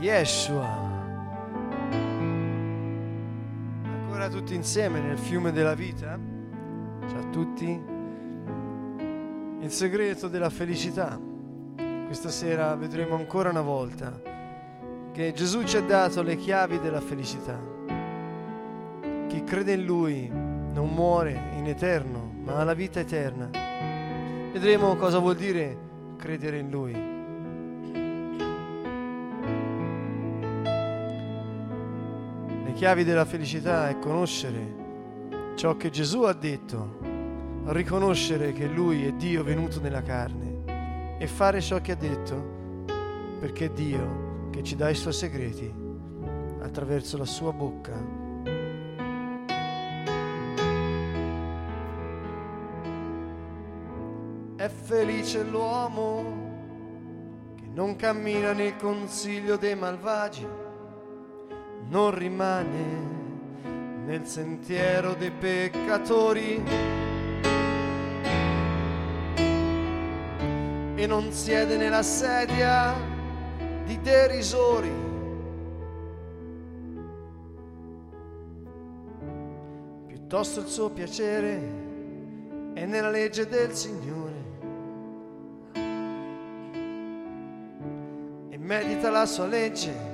Yeshua. Ancora tutti insieme nel fiume della vita? Ciao a tutti. Il segreto della felicità. Questa sera vedremo ancora una volta che Gesù ci ha dato le chiavi della felicità. Chi crede in Lui non muore in eterno, ma ha la vita eterna. Vedremo cosa vuol dire credere in Lui. Chiavi della felicità è conoscere ciò che Gesù ha detto, riconoscere che Lui è Dio venuto nella carne e fare ciò che ha detto, perché è Dio che ci dà i suoi segreti attraverso la sua bocca. È felice l'uomo che non cammina nel consiglio dei malvagi non rimane nel sentiero dei peccatori. E non siede nella sedia di derisori. Piuttosto il suo piacere è nella legge del Signore. E medita la sua legge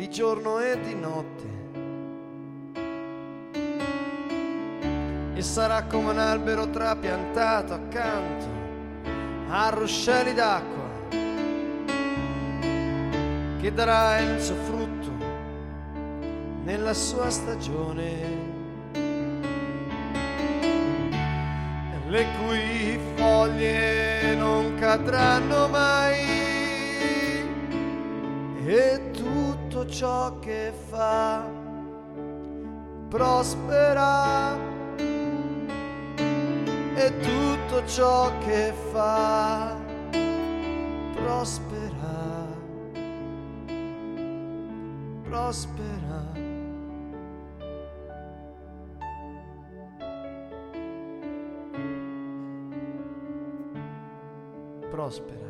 di giorno e di notte. E sarà come un albero trapiantato accanto a ruscelli d'acqua, che darà il suo frutto nella sua stagione. Le cui foglie non cadranno mai. E tutto ciò che fa prospera. E tutto ciò che fa prospera. Prospera. Prospera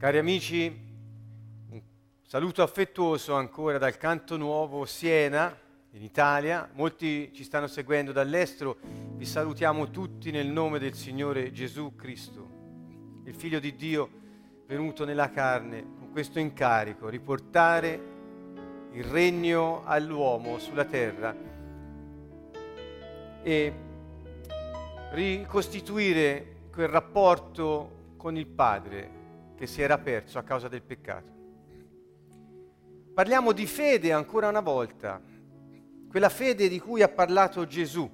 Cari amici, un saluto affettuoso ancora dal Canto Nuovo Siena, in Italia. Molti ci stanno seguendo dall'estero. Vi salutiamo tutti nel nome del Signore Gesù Cristo, il Figlio di Dio venuto nella carne con questo incarico, riportare il regno all'uomo sulla terra e ricostituire quel rapporto con il Padre che si era perso a causa del peccato. Parliamo di fede ancora una volta, quella fede di cui ha parlato Gesù.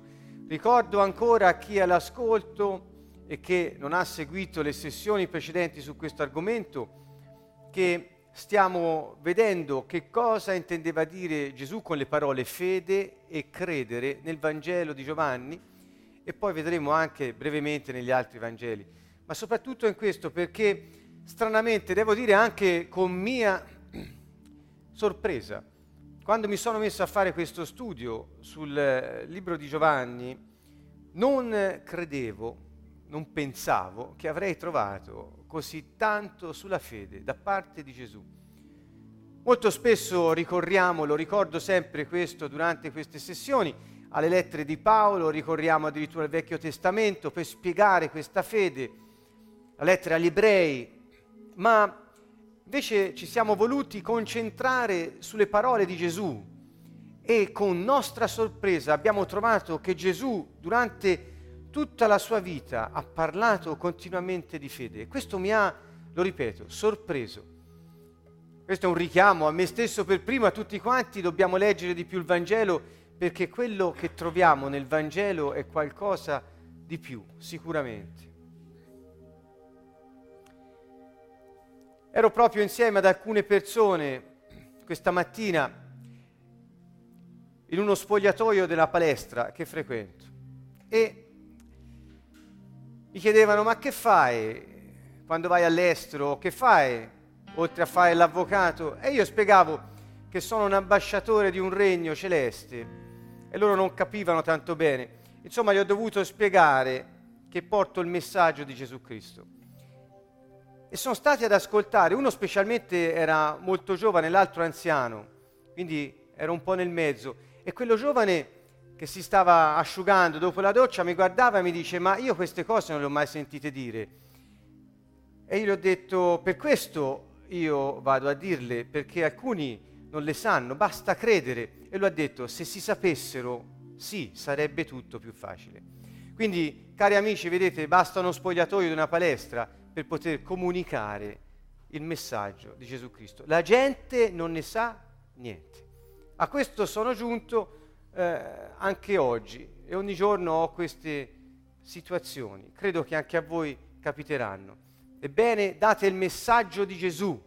Ricordo ancora a chi è all'ascolto e che non ha seguito le sessioni precedenti su questo argomento che stiamo vedendo che cosa intendeva dire Gesù con le parole fede e credere nel Vangelo di Giovanni e poi vedremo anche brevemente negli altri Vangeli, ma soprattutto in questo perché stranamente, devo dire anche con mia sorpresa, quando mi sono messo a fare questo studio sul eh, libro di Giovanni, non credevo, non pensavo che avrei trovato così tanto sulla fede da parte di Gesù. Molto spesso ricorriamo, lo ricordo sempre questo durante queste sessioni, alle lettere di Paolo, ricorriamo addirittura al Vecchio Testamento per spiegare questa fede, la lettera agli ebrei, ma invece ci siamo voluti concentrare sulle parole di Gesù e con nostra sorpresa abbiamo trovato che Gesù durante tutta la sua vita ha parlato continuamente di fede questo mi ha, lo ripeto, sorpreso. Questo è un richiamo a me stesso per primo, a tutti quanti, dobbiamo leggere di più il Vangelo perché quello che troviamo nel Vangelo è qualcosa di più, sicuramente. Ero proprio insieme ad alcune persone questa mattina in uno spogliatoio della palestra che frequento e mi chiedevano ma che fai quando vai all'estero, che fai oltre a fare l'avvocato? E io spiegavo che sono un ambasciatore di un regno celeste e loro non capivano tanto bene. Insomma, gli ho dovuto spiegare che porto il messaggio di Gesù Cristo. E sono stati ad ascoltare, uno specialmente era molto giovane, l'altro anziano, quindi era un po' nel mezzo. E quello giovane che si stava asciugando dopo la doccia mi guardava e mi dice, ma io queste cose non le ho mai sentite dire. E io gli ho detto, per questo io vado a dirle, perché alcuni non le sanno, basta credere. E lui ha detto, se si sapessero, sì, sarebbe tutto più facile. Quindi, cari amici, vedete, basta uno spogliatoio di una palestra per poter comunicare il messaggio di Gesù Cristo. La gente non ne sa niente. A questo sono giunto eh, anche oggi e ogni giorno ho queste situazioni. Credo che anche a voi capiteranno. Ebbene, date il messaggio di Gesù,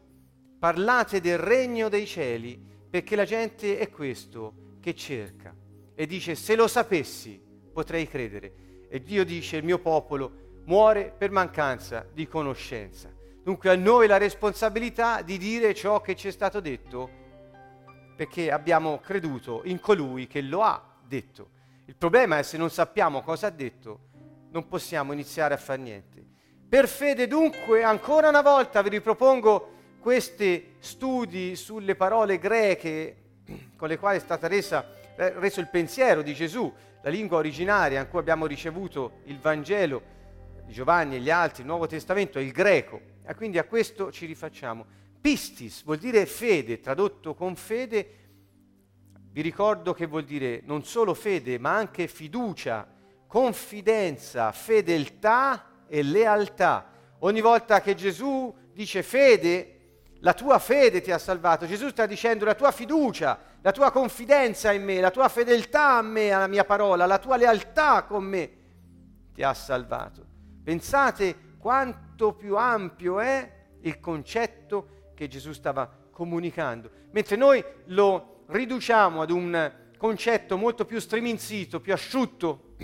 parlate del regno dei cieli, perché la gente è questo che cerca. E dice, se lo sapessi, potrei credere. E Dio dice, il mio popolo muore per mancanza di conoscenza. Dunque a noi la responsabilità di dire ciò che ci è stato detto, perché abbiamo creduto in colui che lo ha detto. Il problema è se non sappiamo cosa ha detto, non possiamo iniziare a fare niente. Per fede dunque, ancora una volta vi ripropongo questi studi sulle parole greche con le quali è stato eh, reso il pensiero di Gesù, la lingua originaria in cui abbiamo ricevuto il Vangelo Giovanni e gli altri, il Nuovo Testamento è il greco, e quindi a questo ci rifacciamo. Pistis vuol dire fede, tradotto con fede, vi ricordo che vuol dire non solo fede, ma anche fiducia, confidenza, fedeltà e lealtà. Ogni volta che Gesù dice fede, la tua fede ti ha salvato. Gesù sta dicendo la tua fiducia, la tua confidenza in me, la tua fedeltà a me, alla mia parola, la tua lealtà con me ti ha salvato. Pensate quanto più ampio è il concetto che Gesù stava comunicando, mentre noi lo riduciamo ad un concetto molto più striminzito, più asciutto,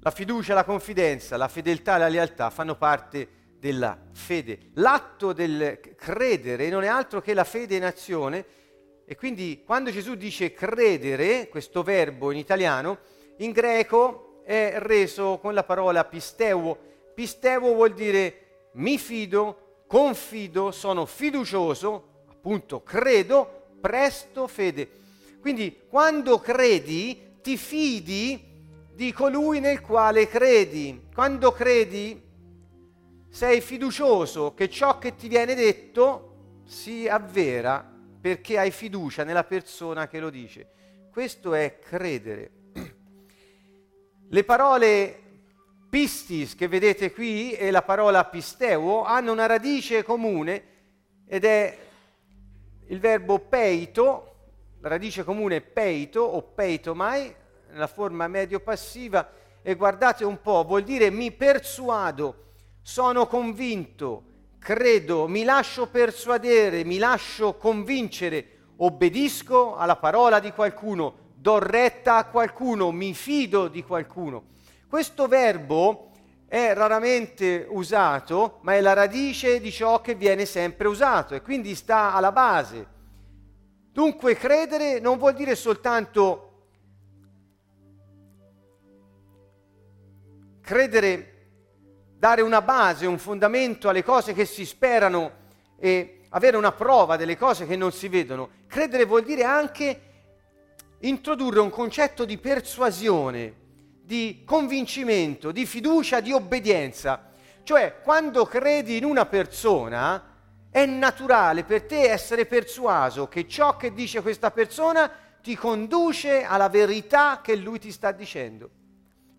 la fiducia, la confidenza, la fedeltà e la lealtà fanno parte della fede. L'atto del credere non è altro che la fede in azione e quindi quando Gesù dice credere, questo verbo in italiano, in greco è reso con la parola pisteuo. Pisteuo vuol dire mi fido, confido, sono fiducioso, appunto credo, presto fede. Quindi quando credi ti fidi di colui nel quale credi. Quando credi sei fiducioso che ciò che ti viene detto si avvera perché hai fiducia nella persona che lo dice. Questo è credere. Le parole pistis che vedete qui e la parola pisteuo hanno una radice comune ed è il verbo peito, la radice comune è peito o peitomai, nella forma medio-passiva e guardate un po', vuol dire mi persuado, sono convinto, credo, mi lascio persuadere, mi lascio convincere, obbedisco alla parola di qualcuno, do retta a qualcuno, mi fido di qualcuno. Questo verbo è raramente usato, ma è la radice di ciò che viene sempre usato e quindi sta alla base. Dunque credere non vuol dire soltanto credere, dare una base, un fondamento alle cose che si sperano e avere una prova delle cose che non si vedono. Credere vuol dire anche introdurre un concetto di persuasione, di convincimento, di fiducia, di obbedienza. Cioè, quando credi in una persona, è naturale per te essere persuaso che ciò che dice questa persona ti conduce alla verità che lui ti sta dicendo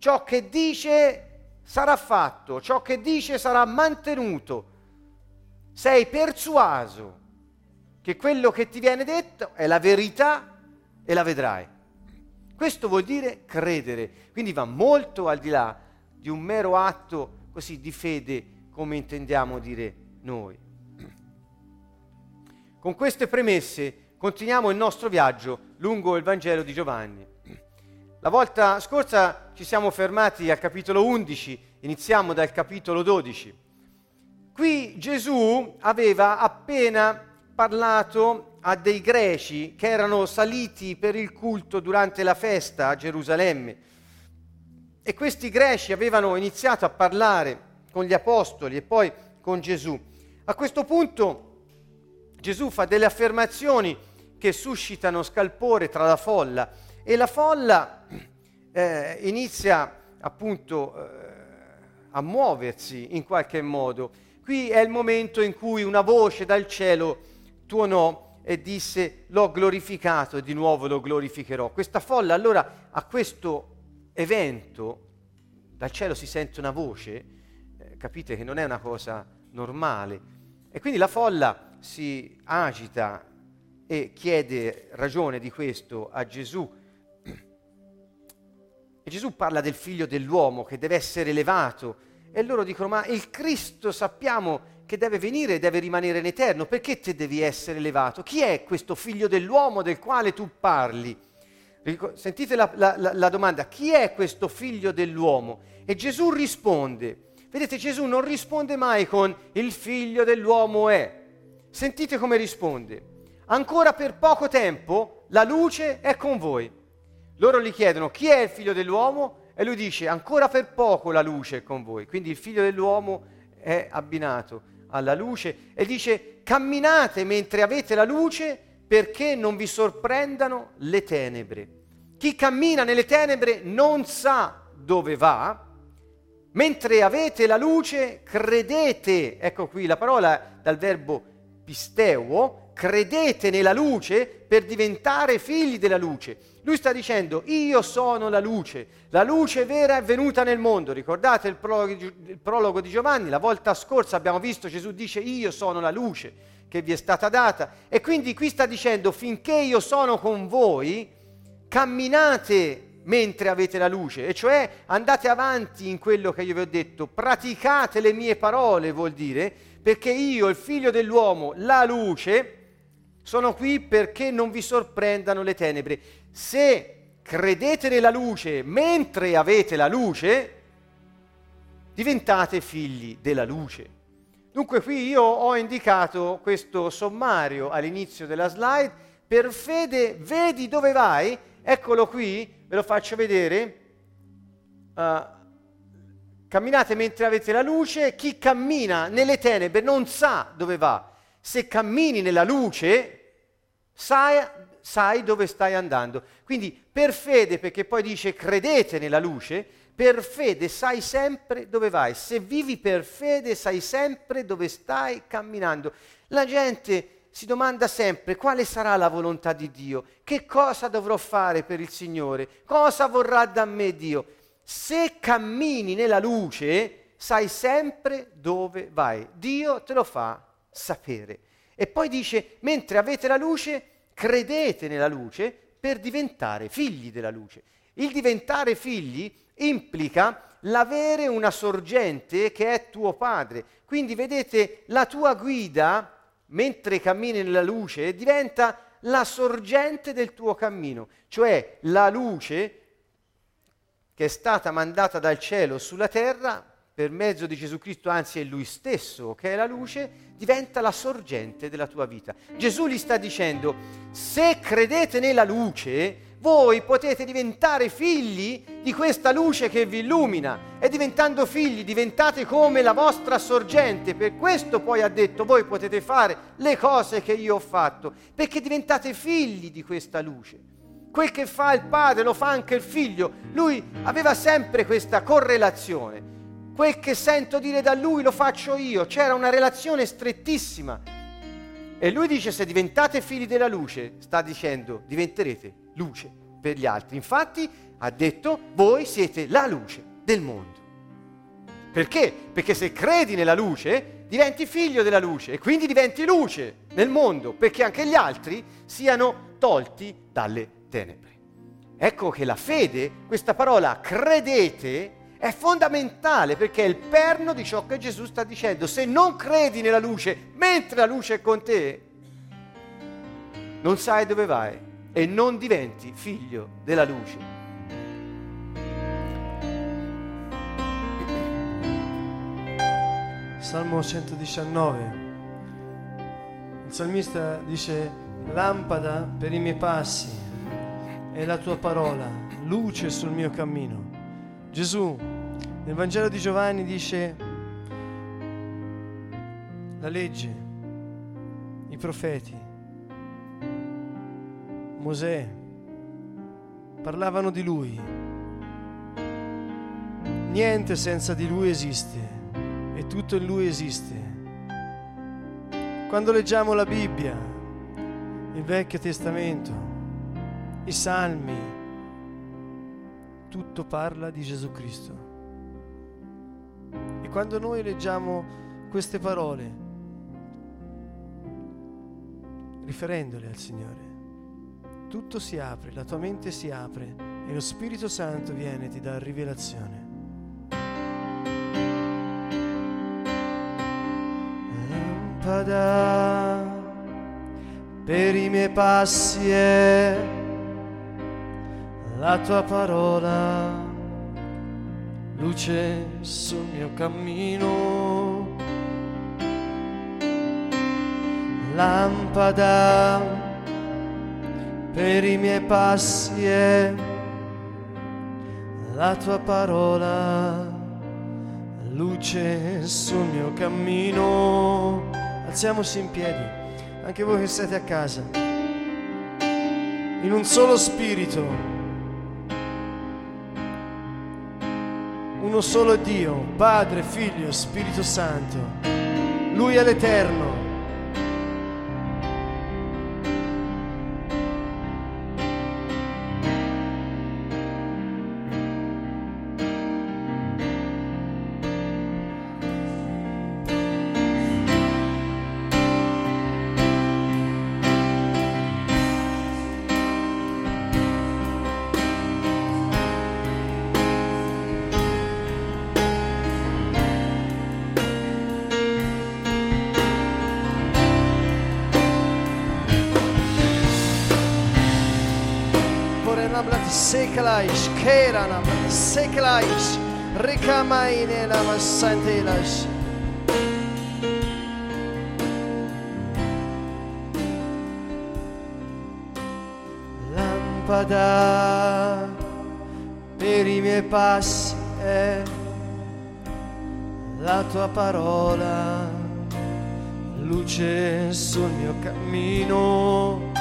ciò che dice sarà fatto, ciò che dice sarà mantenuto. Sei persuaso che quello che ti viene detto è la verità e la vedrai. Questo vuol dire credere, quindi va molto al di là di un mero atto così di fede come intendiamo dire noi. Con queste premesse continuiamo il nostro viaggio lungo il Vangelo di Giovanni. La volta scorsa ci siamo fermati al capitolo 11, iniziamo dal capitolo 12. Qui Gesù aveva appena parlato a dei greci che erano saliti per il culto durante la festa a Gerusalemme. E questi greci avevano iniziato a parlare con gli apostoli e poi con Gesù. A questo punto Gesù fa delle affermazioni che suscitano scalpore tra la folla e la folla eh, inizia appunto eh, a muoversi in qualche modo. Qui è il momento in cui una voce dal cielo tuonò e disse l'ho glorificato e di nuovo lo glorificherò. Questa folla allora a questo evento dal cielo si sente una voce, eh, capite che non è una cosa normale. E quindi la folla si agita e chiede ragione di questo a Gesù. E Gesù parla del figlio dell'uomo che deve essere elevato e loro dicono ma il Cristo sappiamo che deve venire e deve rimanere in eterno, perché te devi essere elevato? Chi è questo figlio dell'uomo del quale tu parli? Sentite la, la, la domanda, chi è questo figlio dell'uomo? E Gesù risponde, vedete Gesù non risponde mai con il figlio dell'uomo è, Sentite come risponde. Ancora per poco tempo la luce è con voi. Loro gli chiedono chi è il figlio dell'uomo e lui dice ancora per poco la luce è con voi. Quindi il figlio dell'uomo è abbinato alla luce e dice camminate mentre avete la luce perché non vi sorprendano le tenebre. Chi cammina nelle tenebre non sa dove va, mentre avete la luce credete, ecco qui la parola dal verbo pisteuo, credete nella luce per diventare figli della luce. Lui sta dicendo, io sono la luce, la luce vera è venuta nel mondo. Ricordate il prologo, il prologo di Giovanni? La volta scorsa abbiamo visto Gesù dice, io sono la luce che vi è stata data. E quindi qui sta dicendo, finché io sono con voi, camminate mentre avete la luce, e cioè andate avanti in quello che io vi ho detto, praticate le mie parole, vuol dire, perché io, il figlio dell'uomo, la luce, sono qui perché non vi sorprendano le tenebre. Se credete nella luce mentre avete la luce, diventate figli della luce. Dunque qui io ho indicato questo sommario all'inizio della slide, per fede vedi dove vai, eccolo qui, ve lo faccio vedere. Uh, Camminate mentre avete la luce, chi cammina nelle tenebre non sa dove va. Se cammini nella luce, sai, sai dove stai andando. Quindi per fede, perché poi dice credete nella luce, per fede sai sempre dove vai. Se vivi per fede sai sempre dove stai camminando. La gente si domanda sempre quale sarà la volontà di Dio, che cosa dovrò fare per il Signore, cosa vorrà da me Dio se cammini nella luce, sai sempre dove vai. Dio te lo fa sapere. E poi dice, mentre avete la luce, credete nella luce per diventare figli della luce. Il diventare figli implica l'avere una sorgente che è tuo padre. Quindi vedete, la tua guida, mentre cammini nella luce, diventa la sorgente del tuo cammino, cioè la luce che è stata mandata dal cielo sulla terra per mezzo di Gesù Cristo, anzi è Lui stesso che è la luce, diventa la sorgente della tua vita. Gesù gli sta dicendo, se credete nella luce, voi potete diventare figli di questa luce che vi illumina e diventando figli diventate come la vostra sorgente. Per questo poi ha detto, voi potete fare le cose che io ho fatto, perché diventate figli di questa luce. Quel che fa il padre lo fa anche il figlio. Lui aveva sempre questa correlazione. Quel che sento dire da lui lo faccio io. C'era una relazione strettissima. E lui dice se diventate figli della luce, sta dicendo diventerete luce per gli altri. Infatti ha detto voi siete la luce del mondo. Perché? Perché se credi nella luce diventi figlio della luce e quindi diventi luce nel mondo perché anche gli altri siano tolti dalle tenebre. Ecco che la fede, questa parola credete, è fondamentale perché è il perno di ciò che Gesù sta dicendo. Se non credi nella luce mentre la luce è con te, non sai dove vai e non diventi figlio della luce. Salmo 119. Il salmista dice lampada per i miei passi è la tua parola, luce sul mio cammino. Gesù nel Vangelo di Giovanni dice la legge, i profeti, Mosè parlavano di lui. Niente senza di lui esiste e tutto in lui esiste. Quando leggiamo la Bibbia, il Vecchio Testamento, i Salmi, tutto parla di Gesù Cristo. E quando noi leggiamo queste parole, riferendole al Signore, tutto si apre, la tua mente si apre e lo Spirito Santo viene e ti dà rivelazione. Lampada per i miei passi è la tua parola, luce sul mio cammino, lampada per i miei passi è la tua parola, luce sul mio cammino. Alziamoci in piedi, anche voi che siete a casa, in un solo spirito, uno solo Dio, Padre, Figlio, Spirito Santo. Lui è l'Eterno. Seklaish, rikamaine namasantelas. Lampada per i miei passi è la tua parola, luce sul mio cammino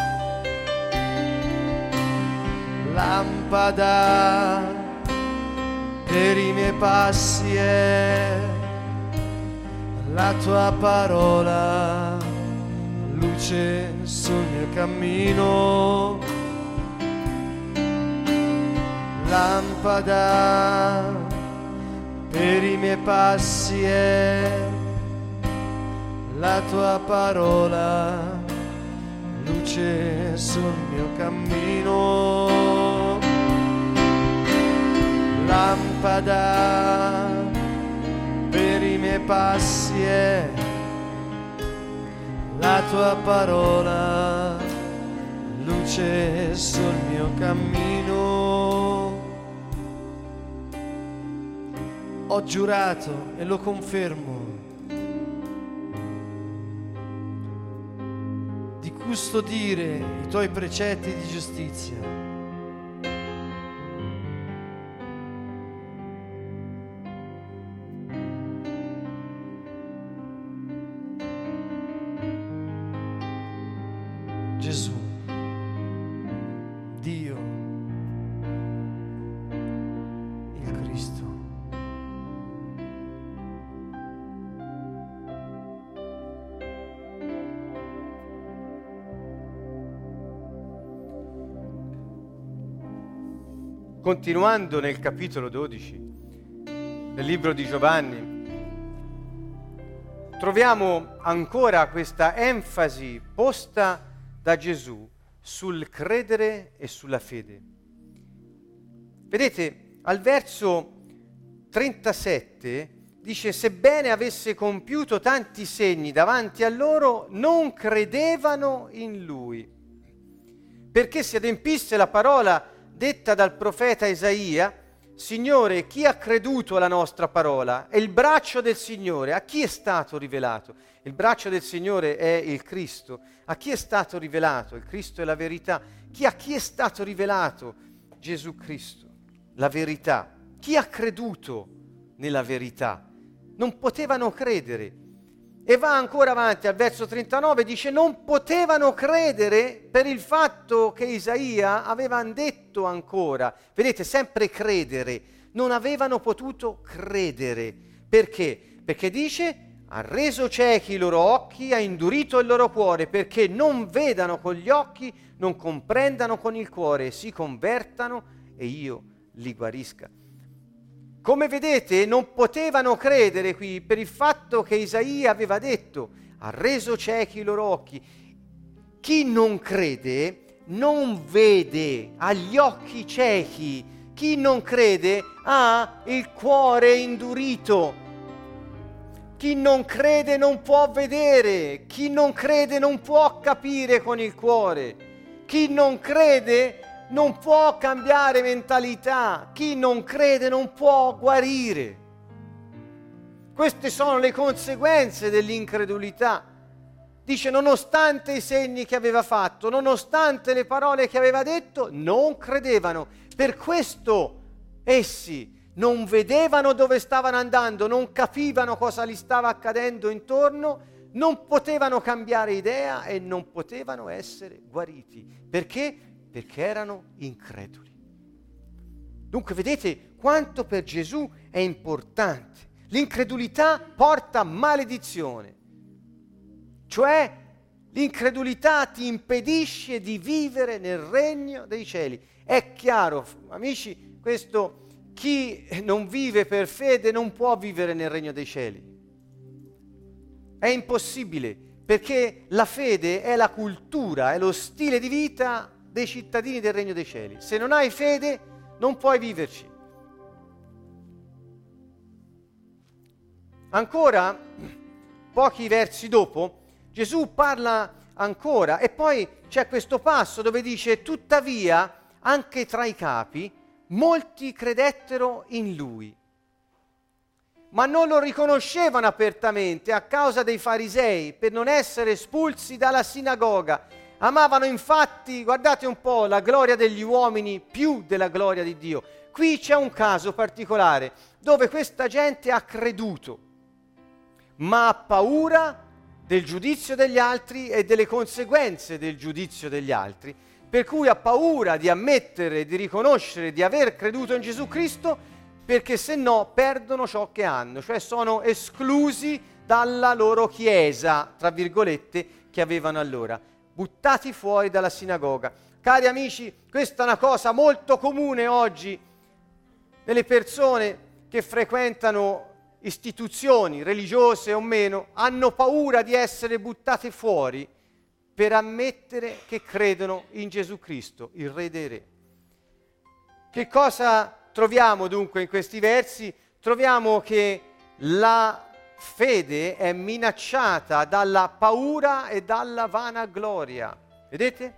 lampada per i miei passi è la tua parola, luce sul mio cammino, lampada per i miei passi è la tua parola, luce sul mio cammino, lampada per i miei passi è la tua parola, luce sul mio cammino. Ho giurato e lo confermo di custodire i tuoi precetti di giustizia. Continuando nel capitolo 12 del libro di Giovanni, troviamo ancora questa enfasi posta da Gesù sul credere e sulla fede. Vedete, al verso 37 dice, sebbene avesse compiuto tanti segni davanti a loro, non credevano in lui, perché si adempisse la parola detta dal profeta Isaia, Signore, chi ha creduto alla nostra parola? E il braccio del Signore a chi è stato rivelato? Il braccio del Signore è il Cristo. A chi è stato rivelato? Il Cristo è la verità. Chi a chi è stato rivelato? Gesù Cristo, la verità. Chi ha creduto nella verità? Non potevano credere e va ancora avanti al verso 39, dice non potevano credere per il fatto che Isaia aveva detto ancora, vedete sempre credere, non avevano potuto credere. Perché? Perché dice ha reso ciechi i loro occhi, ha indurito il loro cuore perché non vedano con gli occhi, non comprendano con il cuore, si convertano e io li guarisca. Come vedete, non potevano credere qui per il fatto che Isaia aveva detto, ha reso ciechi i loro occhi. Chi non crede non vede, ha gli occhi ciechi. Chi non crede ha il cuore indurito. Chi non crede non può vedere, chi non crede non può capire con il cuore, chi non crede non può cambiare mentalità, chi non crede non può guarire. Queste sono le conseguenze dell'incredulità. Dice, nonostante i segni che aveva fatto, nonostante le parole che aveva detto, non credevano. Per questo essi non vedevano dove stavano andando, non capivano cosa gli stava accadendo intorno, non potevano cambiare idea e non potevano essere guariti. Perché? Perché erano increduli. Dunque vedete quanto per Gesù è importante. L'incredulità porta maledizione, cioè l'incredulità ti impedisce di vivere nel regno dei cieli. È chiaro, amici, questo chi non vive per fede non può vivere nel regno dei cieli. È impossibile, perché la fede è la cultura, è lo stile di vita dei cittadini del regno dei cieli. Se non hai fede non puoi viverci. Ancora, pochi versi dopo, Gesù parla ancora e poi c'è questo passo dove dice, tuttavia, anche tra i capi, molti credettero in lui, ma non lo riconoscevano apertamente a causa dei farisei per non essere espulsi dalla sinagoga Amavano infatti, guardate un po', la gloria degli uomini più della gloria di Dio. Qui c'è un caso particolare dove questa gente ha creduto, ma ha paura del giudizio degli altri e delle conseguenze del giudizio degli altri, per cui ha paura di ammettere, di riconoscere di aver creduto in Gesù Cristo, perché se no perdono ciò che hanno, cioè sono esclusi dalla loro chiesa, tra virgolette, che avevano allora buttati fuori dalla sinagoga. Cari amici, questa è una cosa molto comune oggi nelle persone che frequentano istituzioni religiose o meno, hanno paura di essere buttate fuori per ammettere che credono in Gesù Cristo, il Re dei Re. Che cosa troviamo dunque in questi versi? Troviamo che la fede è minacciata dalla paura e dalla vanagloria. Vedete?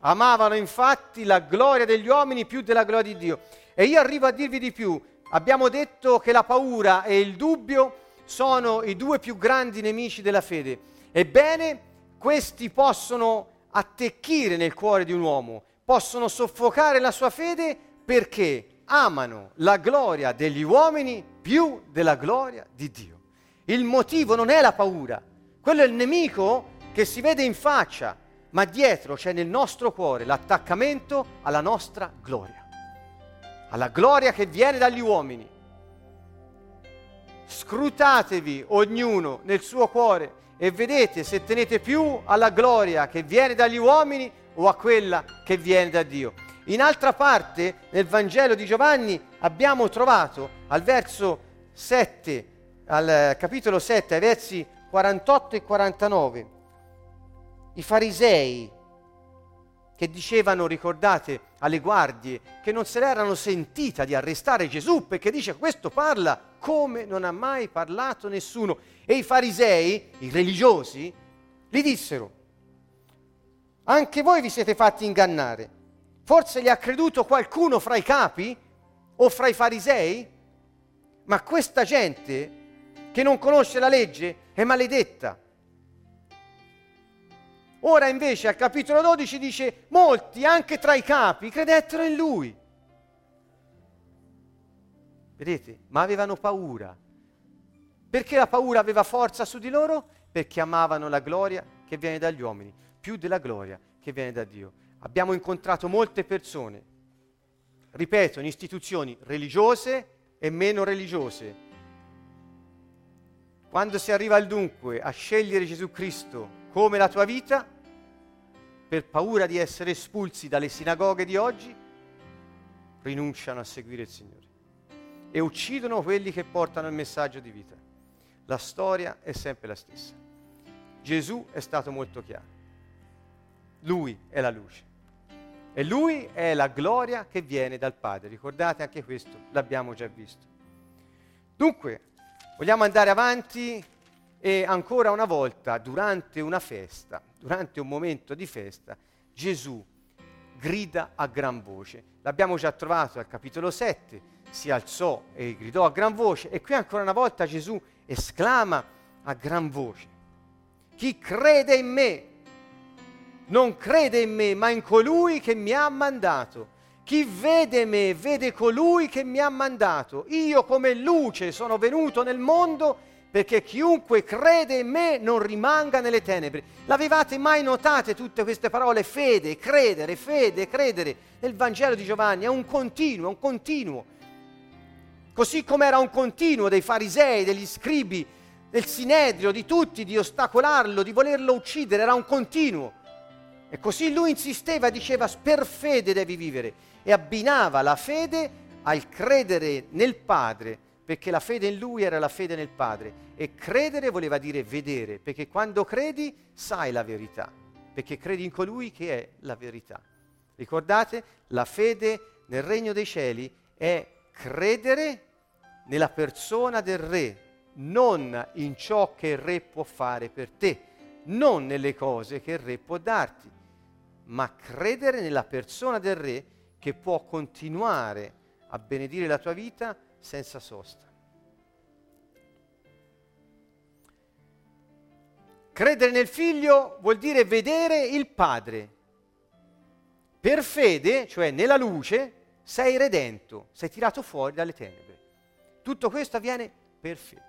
Amavano infatti la gloria degli uomini più della gloria di Dio. E io arrivo a dirvi di più. Abbiamo detto che la paura e il dubbio sono i due più grandi nemici della fede. Ebbene, questi possono attecchire nel cuore di un uomo, possono soffocare la sua fede perché amano la gloria degli uomini più della gloria di Dio. Il motivo non è la paura, quello è il nemico che si vede in faccia, ma dietro c'è nel nostro cuore l'attaccamento alla nostra gloria, alla gloria che viene dagli uomini. Scrutatevi ognuno nel suo cuore e vedete se tenete più alla gloria che viene dagli uomini o a quella che viene da Dio. In altra parte, nel Vangelo di Giovanni, abbiamo trovato al verso 7, al capitolo 7, ai versi 48 e 49, i farisei che dicevano, ricordate, alle guardie che non se l'erano sentita di arrestare Gesù perché dice questo parla come non ha mai parlato nessuno. E i farisei, i religiosi, gli dissero, anche voi vi siete fatti ingannare Forse gli ha creduto qualcuno fra i capi? o fra i farisei? Ma questa gente che non conosce la legge è maledetta. Ora invece al capitolo 12 dice, molti anche tra i capi credettero in lui. Vedete? Ma avevano paura. Perché la paura aveva forza su di loro? Perché amavano la gloria che viene dagli uomini, più della gloria che viene da Dio. Abbiamo incontrato molte persone, ripeto, in istituzioni religiose e meno religiose. Quando si arriva al dunque a scegliere Gesù Cristo come la tua vita, per paura di essere espulsi dalle sinagoghe di oggi, rinunciano a seguire il Signore e uccidono quelli che portano il messaggio di vita. La storia è sempre la stessa. Gesù è stato molto chiaro. Lui è la luce. E lui è la gloria che viene dal Padre. Ricordate anche questo, l'abbiamo già visto. Dunque, vogliamo andare avanti e ancora una volta, durante una festa, durante un momento di festa, Gesù grida a gran voce. L'abbiamo già trovato al capitolo 7, si alzò e gridò a gran voce e qui ancora una volta Gesù esclama a gran voce, chi crede in me non crede in me, ma in colui che mi ha mandato. Chi vede me, vede colui che mi ha mandato. Io come luce sono venuto nel mondo perché chiunque crede in me non rimanga nelle tenebre. L'avevate mai notate tutte queste parole? Fede, credere, fede, credere. Nel Vangelo di Giovanni è un continuo, un continuo. Così come era un continuo dei farisei, degli scribi, del sinedrio, di tutti, di ostacolarlo, di volerlo uccidere, era un continuo. E così lui insisteva, diceva, per fede devi vivere. E abbinava la fede al credere nel Padre, perché la fede in lui era la fede nel Padre. E credere voleva dire vedere, perché quando credi sai la verità, perché credi in colui che è la verità. Ricordate, la fede nel regno dei cieli è credere nella persona del re, non in ciò che il re può fare per te, non nelle cose che il re può darti ma credere nella persona del Re che può continuare a benedire la tua vita senza sosta. Credere nel figlio vuol dire vedere il Padre. Per fede, cioè nella luce, sei redento, sei tirato fuori dalle tenebre. Tutto questo avviene per fede.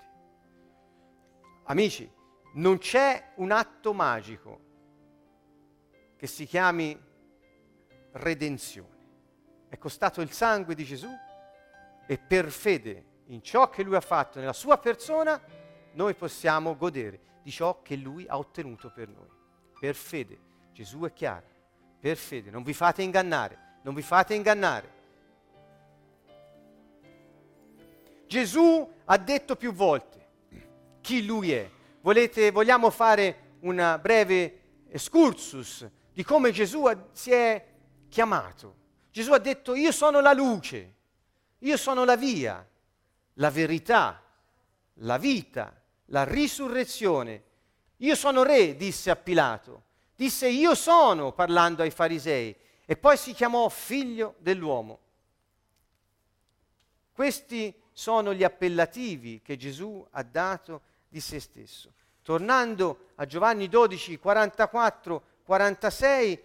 Amici, non c'è un atto magico che si chiami redenzione. È costato il sangue di Gesù e per fede in ciò che lui ha fatto nella sua persona, noi possiamo godere di ciò che lui ha ottenuto per noi. Per fede. Gesù è chiaro. Per fede. Non vi fate ingannare. Non vi fate ingannare. Gesù ha detto più volte chi lui è. Volete, vogliamo fare una breve excursus di come Gesù si è chiamato. Gesù ha detto io sono la luce, io sono la via, la verità, la vita, la risurrezione. Io sono re, disse a Pilato. Disse io sono, parlando ai farisei, e poi si chiamò figlio dell'uomo. Questi sono gli appellativi che Gesù ha dato di se stesso. Tornando a Giovanni 12, 44, 46,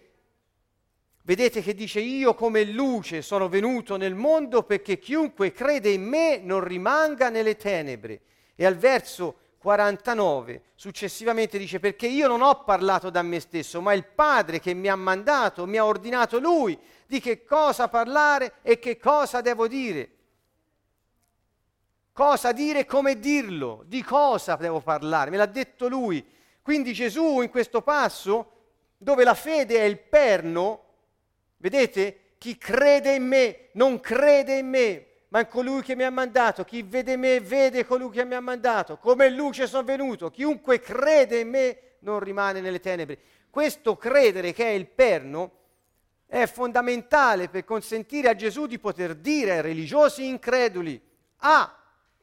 vedete che dice io come luce sono venuto nel mondo perché chiunque crede in me non rimanga nelle tenebre. E al verso 49 successivamente dice perché io non ho parlato da me stesso, ma il Padre che mi ha mandato, mi ha ordinato lui di che cosa parlare e che cosa devo dire. Cosa dire e come dirlo, di cosa devo parlare, me l'ha detto lui. Quindi Gesù in questo passo dove la fede è il perno, vedete? Chi crede in me non crede in me, ma in colui che mi ha mandato. Chi vede me vede colui che mi ha mandato. Come luce sono venuto. Chiunque crede in me non rimane nelle tenebre. Questo credere che è il perno è fondamentale per consentire a Gesù di poter dire ai religiosi increduli, ah,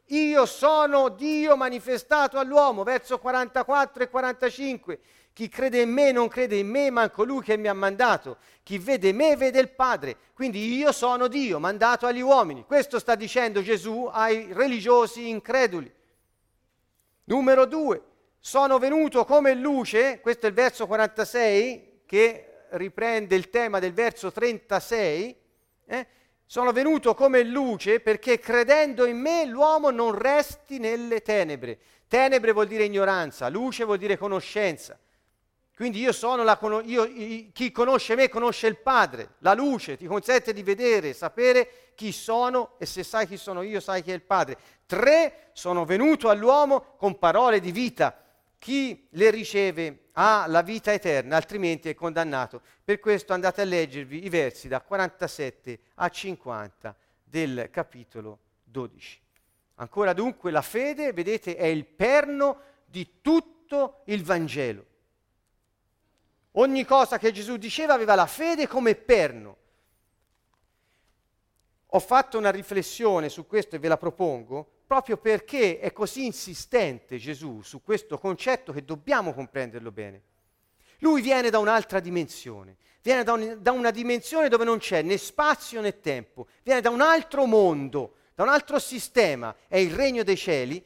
Io sono Dio manifestato all'uomo, verso 44 e 45. Chi crede in me non crede in me, ma in colui che mi ha mandato. Chi vede me vede il Padre. Quindi io sono Dio, mandato agli uomini. Questo sta dicendo Gesù ai religiosi increduli. Numero due, sono venuto come luce, questo è il verso 46 che riprende il tema del verso 36. Eh? Sono venuto come luce perché credendo in me l'uomo non resti nelle tenebre. Tenebre vuol dire ignoranza, luce vuol dire conoscenza. Quindi io sono la io, chi conosce me conosce il Padre, la luce ti consente di vedere, sapere chi sono e se sai chi sono io sai chi è il Padre. Tre, sono venuto all'uomo con parole di vita. Chi le riceve ha la vita eterna, altrimenti è condannato. Per questo andate a leggervi i versi da 47 a 50 del capitolo 12. Ancora dunque la fede, vedete, è il perno di tutto il Vangelo. Ogni cosa che Gesù diceva aveva la fede come perno. Ho fatto una riflessione su questo e ve la propongo proprio perché è così insistente Gesù su questo concetto che dobbiamo comprenderlo bene. Lui viene da un'altra dimensione, viene da, un, da una dimensione dove non c'è né spazio né tempo, viene da un altro mondo, da un altro sistema, è il regno dei cieli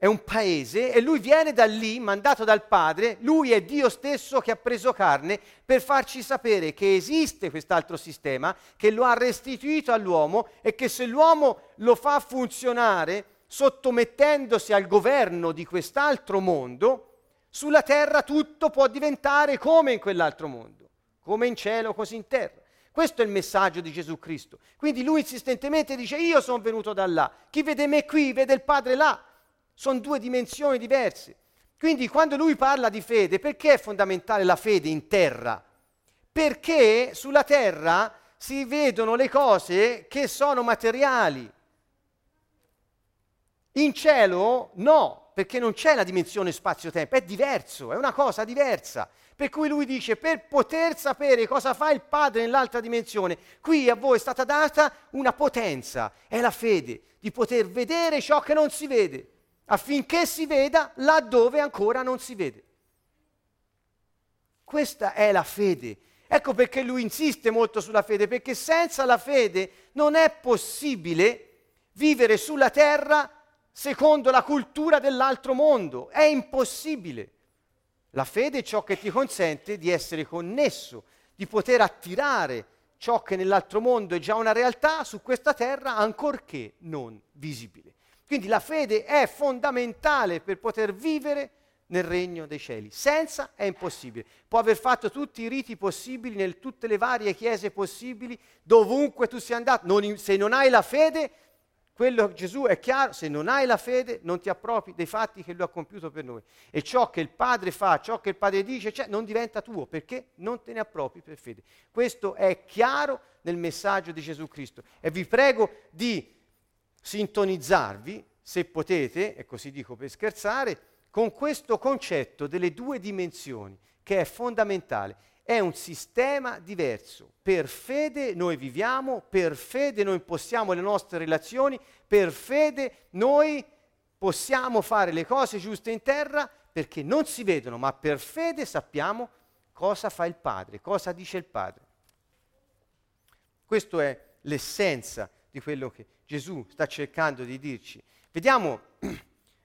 è un paese e lui viene da lì, mandato dal Padre, lui è Dio stesso che ha preso carne per farci sapere che esiste quest'altro sistema, che lo ha restituito all'uomo e che se l'uomo lo fa funzionare sottomettendosi al governo di quest'altro mondo, sulla terra tutto può diventare come in quell'altro mondo, come in cielo, così in terra. Questo è il messaggio di Gesù Cristo. Quindi lui insistentemente dice io sono venuto da là, chi vede me qui vede il Padre là sono due dimensioni diverse. Quindi quando lui parla di fede, perché è fondamentale la fede in terra? Perché sulla terra si vedono le cose che sono materiali. In cielo no, perché non c'è la dimensione spazio-tempo, è diverso, è una cosa diversa. Per cui lui dice, per poter sapere cosa fa il Padre nell'altra dimensione, qui a voi è stata data una potenza, è la fede, di poter vedere ciò che non si vede affinché si veda laddove ancora non si vede. Questa è la fede. Ecco perché lui insiste molto sulla fede, perché senza la fede non è possibile vivere sulla terra secondo la cultura dell'altro mondo. È impossibile. La fede è ciò che ti consente di essere connesso, di poter attirare ciò che nell'altro mondo è già una realtà su questa terra, ancorché non visibile. Quindi la fede è fondamentale per poter vivere nel regno dei cieli. Senza è impossibile. Può aver fatto tutti i riti possibili, in tutte le varie chiese possibili, dovunque tu sia andato. Non, se non hai la fede, quello Gesù è chiaro, se non hai la fede non ti appropri dei fatti che lui ha compiuto per noi. E ciò che il Padre fa, ciò che il Padre dice, cioè, non diventa tuo perché non te ne appropri per fede. Questo è chiaro nel messaggio di Gesù Cristo. E vi prego di sintonizzarvi, se potete, e così dico per scherzare, con questo concetto delle due dimensioni, che è fondamentale. È un sistema diverso. Per fede noi viviamo, per fede noi impostiamo le nostre relazioni, per fede noi possiamo fare le cose giuste in terra perché non si vedono, ma per fede sappiamo cosa fa il Padre, cosa dice il Padre. Questa è l'essenza di quello che Gesù sta cercando di dirci. Vediamo,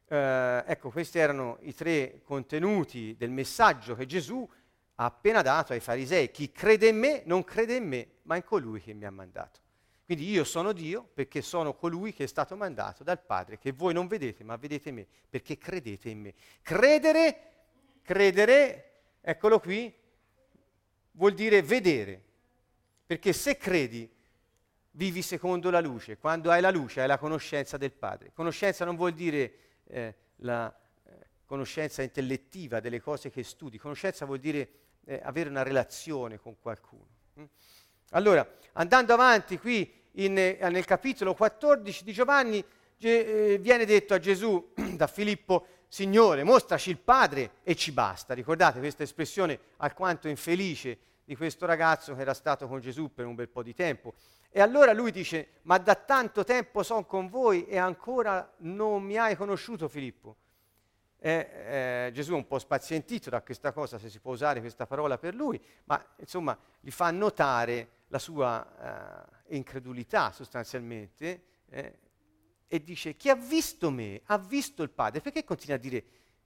eh, ecco, questi erano i tre contenuti del messaggio che Gesù ha appena dato ai farisei. Chi crede in me non crede in me, ma in colui che mi ha mandato. Quindi io sono Dio perché sono colui che è stato mandato dal Padre, che voi non vedete, ma vedete me, perché credete in me. Credere, credere, eccolo qui, vuol dire vedere. Perché se credi vivi secondo la luce. Quando hai la luce hai la conoscenza del Padre. Conoscenza non vuol dire eh, la eh, conoscenza intellettiva delle cose che studi, conoscenza vuol dire eh, avere una relazione con qualcuno. Mm? Allora, andando avanti qui in, eh, nel capitolo 14 di Giovanni, eh, viene detto a Gesù da Filippo, Signore, mostraci il Padre e ci basta. Ricordate questa espressione alquanto infelice di questo ragazzo che era stato con Gesù per un bel po' di tempo. E allora lui dice, ma da tanto tempo sono con voi e ancora non mi hai conosciuto Filippo. E, eh, Gesù è un po' spazientito da questa cosa, se si può usare questa parola per lui, ma insomma gli fa notare la sua eh, incredulità sostanzialmente eh, e dice, chi ha visto me ha visto il Padre. Perché continua a dire,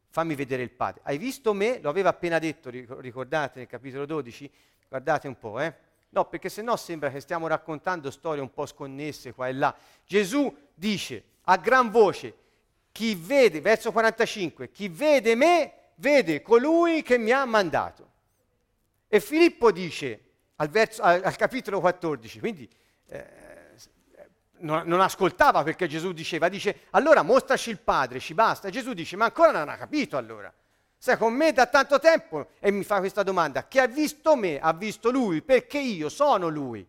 fammi vedere il Padre? Hai visto me? Lo aveva appena detto, ricordate nel capitolo 12? Guardate un po', eh. No, perché se no sembra che stiamo raccontando storie un po' sconnesse qua e là. Gesù dice a gran voce, chi vede, verso 45, chi vede me, vede colui che mi ha mandato. E Filippo dice al, verso, al, al capitolo 14, quindi eh, non, non, ascoltava perché Gesù diceva, dice allora mostraci il Padre, ci basta. Gesù dice ma ancora non ha capito allora. Sei con me da tanto tempo e mi fa questa domanda. Chi ha visto me ha visto lui perché io sono lui.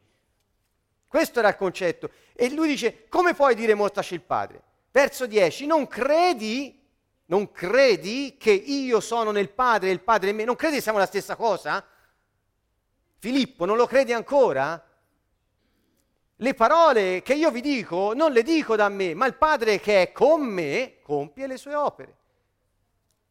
Questo era il concetto. E lui dice, come puoi dire mostraci il Padre? Verso 10, non credi, non credi che io sono nel Padre e il Padre in me? Non credi che siamo la stessa cosa? Filippo, non lo credi ancora? Le parole che io vi dico non le dico da me, ma il Padre che è con me compie le sue opere.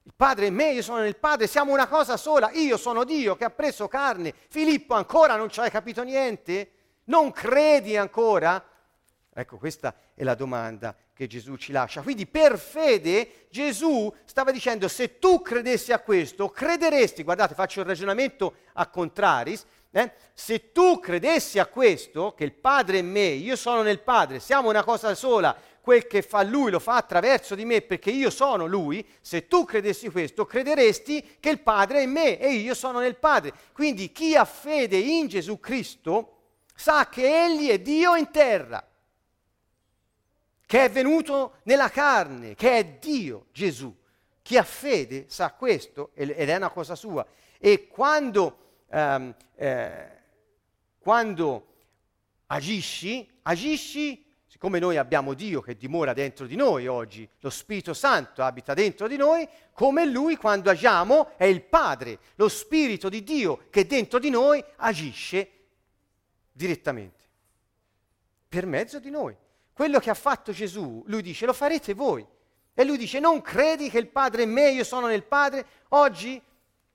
Il Padre è me, io sono nel Padre, siamo una cosa sola, io sono Dio che ha preso carne. Filippo, ancora non ci hai capito niente? Non credi ancora? Ecco, questa è la domanda che Gesù ci lascia. Quindi per fede Gesù stava dicendo, se tu credessi a questo, crederesti, guardate, faccio il ragionamento a contraris, eh? se tu credessi a questo, che il Padre è me, io sono nel Padre, siamo una cosa sola, quel che fa lui lo fa attraverso di me perché io sono lui, se tu credessi questo, crederesti che il Padre è in me e io sono nel Padre. Quindi chi ha fede in Gesù Cristo sa che Egli è Dio in terra, che è venuto nella carne, che è Dio Gesù. Chi ha fede sa questo ed è una cosa sua. E quando, um, eh, quando agisci, agisci Siccome noi abbiamo Dio che dimora dentro di noi oggi, lo Spirito Santo abita dentro di noi, come Lui quando agiamo è il Padre, lo Spirito di Dio che dentro di noi agisce direttamente, per mezzo di noi. Quello che ha fatto Gesù, Lui dice, lo farete voi. E Lui dice, non credi che il Padre è me, io sono nel Padre? Oggi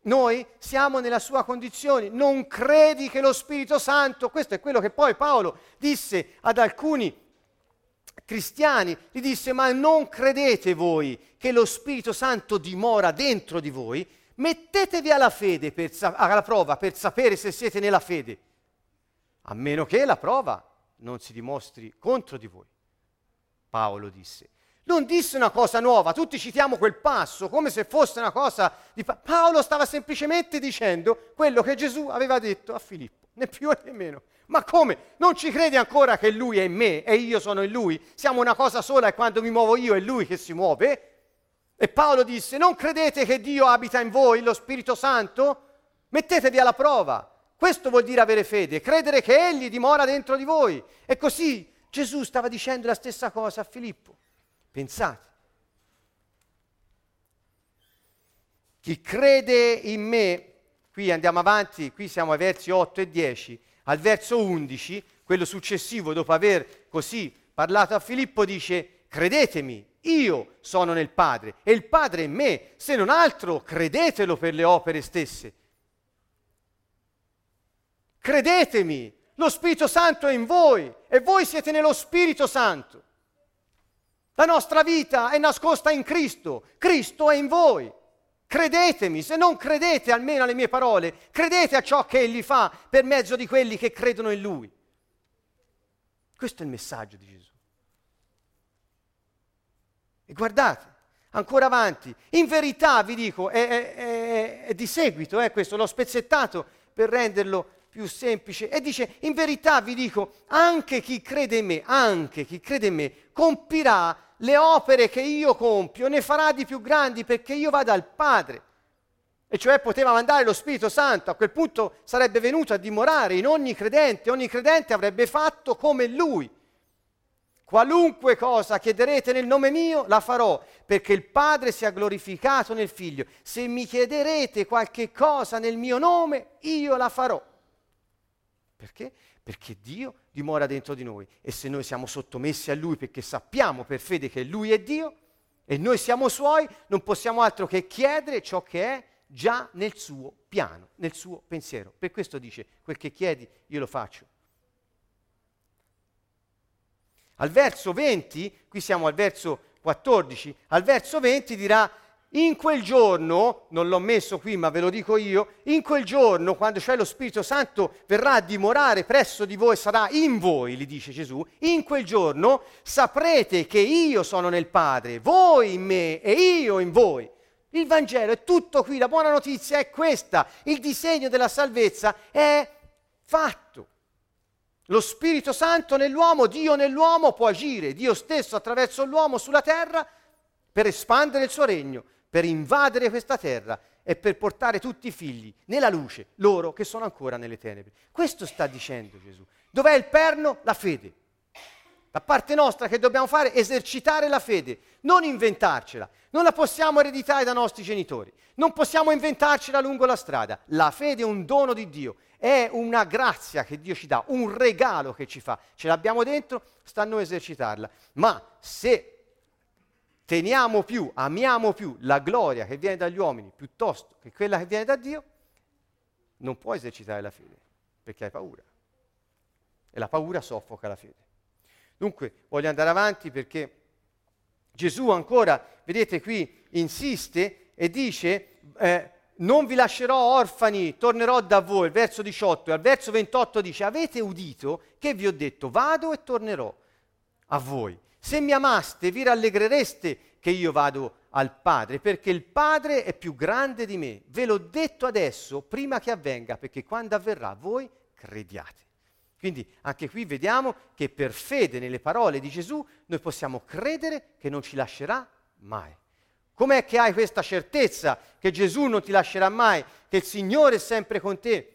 noi siamo nella sua condizione, non credi che lo Spirito Santo, questo è quello che poi Paolo disse ad alcuni cristiani, gli disse ma non credete voi che lo Spirito Santo dimora dentro di voi? Mettetevi alla, fede per, alla prova per sapere se siete nella fede, a meno che la prova non si dimostri contro di voi. Paolo disse. Non disse una cosa nuova, tutti citiamo quel passo come se fosse una cosa di... Pa- Paolo stava semplicemente dicendo quello che Gesù aveva detto a Filippo, né più né meno. Ma come? Non ci credi ancora che lui è in me e io sono in lui? Siamo una cosa sola e quando mi muovo io è lui che si muove? E Paolo disse, non credete che Dio abita in voi, lo Spirito Santo? Mettetevi alla prova. Questo vuol dire avere fede, credere che Egli dimora dentro di voi. E così Gesù stava dicendo la stessa cosa a Filippo. Pensate. Chi crede in me, qui andiamo avanti, qui siamo ai versi 8 e 10, al verso 11, quello successivo, dopo aver così parlato a Filippo, dice, credetemi, io sono nel Padre e il Padre in me, se non altro credetelo per le opere stesse. Credetemi, lo Spirito Santo è in voi e voi siete nello Spirito Santo. La nostra vita è nascosta in Cristo, Cristo è in voi. Credetemi, se non credete almeno alle mie parole, credete a ciò che Egli fa per mezzo di quelli che credono in Lui. Questo è il messaggio di Gesù. E guardate, ancora avanti, in verità vi dico, è, è, è, è di seguito eh, questo, l'ho spezzettato per renderlo più semplice, e dice, in verità vi dico, anche chi crede in me, anche chi crede in me, compirà le opere che io compio ne farà di più grandi perché io vado al Padre. E cioè poteva mandare lo Spirito Santo, a quel punto sarebbe venuto a dimorare in ogni credente, ogni credente avrebbe fatto come lui. Qualunque cosa chiederete nel nome mio, la farò, perché il Padre sia glorificato nel Figlio. Se mi chiederete qualche cosa nel mio nome, io la farò. Perché? Perché Dio dimora dentro di noi e se noi siamo sottomessi a Lui perché sappiamo per fede che Lui è Dio e noi siamo Suoi, non possiamo altro che chiedere ciò che è già nel suo piano, nel suo pensiero. Per questo dice, quel che chiedi io lo faccio. Al verso 20, qui siamo al verso 14, al verso 20 dirà in quel giorno, non l'ho messo qui ma ve lo dico io, in quel giorno quando c'è lo Spirito Santo verrà a dimorare presso di voi, sarà in voi, gli dice Gesù, in quel giorno saprete che io sono nel Padre, voi in me e io in voi. Il Vangelo è tutto qui, la buona notizia è questa, il disegno della salvezza è fatto. Lo Spirito Santo nell'uomo, Dio nell'uomo può agire, Dio stesso attraverso l'uomo sulla terra per espandere il suo regno, per invadere questa terra e per portare tutti i figli nella luce, loro che sono ancora nelle tenebre. Questo sta dicendo Gesù. Dov'è il perno? La fede. Da parte nostra che dobbiamo fare? Esercitare la fede, non inventarcela. Non la possiamo ereditare dai nostri genitori, non possiamo inventarcela lungo la strada. La fede è un dono di Dio è una grazia che Dio ci dà, un regalo che ci fa. Ce l'abbiamo dentro, sta a noi esercitarla. Ma se teniamo più, amiamo più la gloria che viene dagli uomini piuttosto che quella che viene da Dio, non puoi esercitare la fede, perché hai paura. E la paura soffoca la fede. Dunque, voglio andare avanti perché Gesù ancora, vedete qui, insiste e dice, eh, non vi lascerò orfani, tornerò da voi, verso 18, e al verso 28 dice, avete udito che vi ho detto, vado e tornerò a voi. Se mi amaste, vi rallegrereste che io vado al Padre, perché il Padre è più grande di me. Ve l'ho detto adesso, prima che avvenga, perché quando avverrà voi crediate. Quindi anche qui vediamo che per fede nelle parole di Gesù noi possiamo credere che non ci lascerà mai. Com'è che hai questa certezza che Gesù non ti lascerà mai, che il Signore è sempre con te,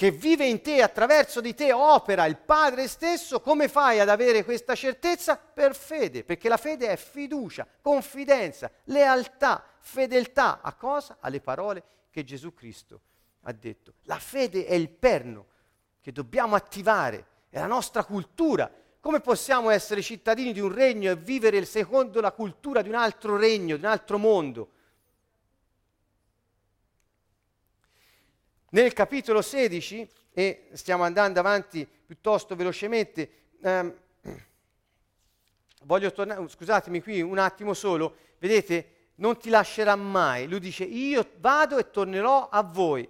che vive in te, attraverso di te opera il Padre stesso? Come fai ad avere questa certezza? Per fede, perché la fede è fiducia, confidenza, lealtà, fedeltà a cosa? Alle parole che Gesù Cristo ha detto. La fede è il perno che dobbiamo attivare, è la nostra cultura, come possiamo essere cittadini di un regno e vivere secondo la cultura di un altro regno, di un altro mondo? Nel capitolo 16, e stiamo andando avanti piuttosto velocemente, ehm, voglio tornare, scusatemi qui un attimo solo, vedete, non ti lascerà mai. Lui dice, io vado e tornerò a voi,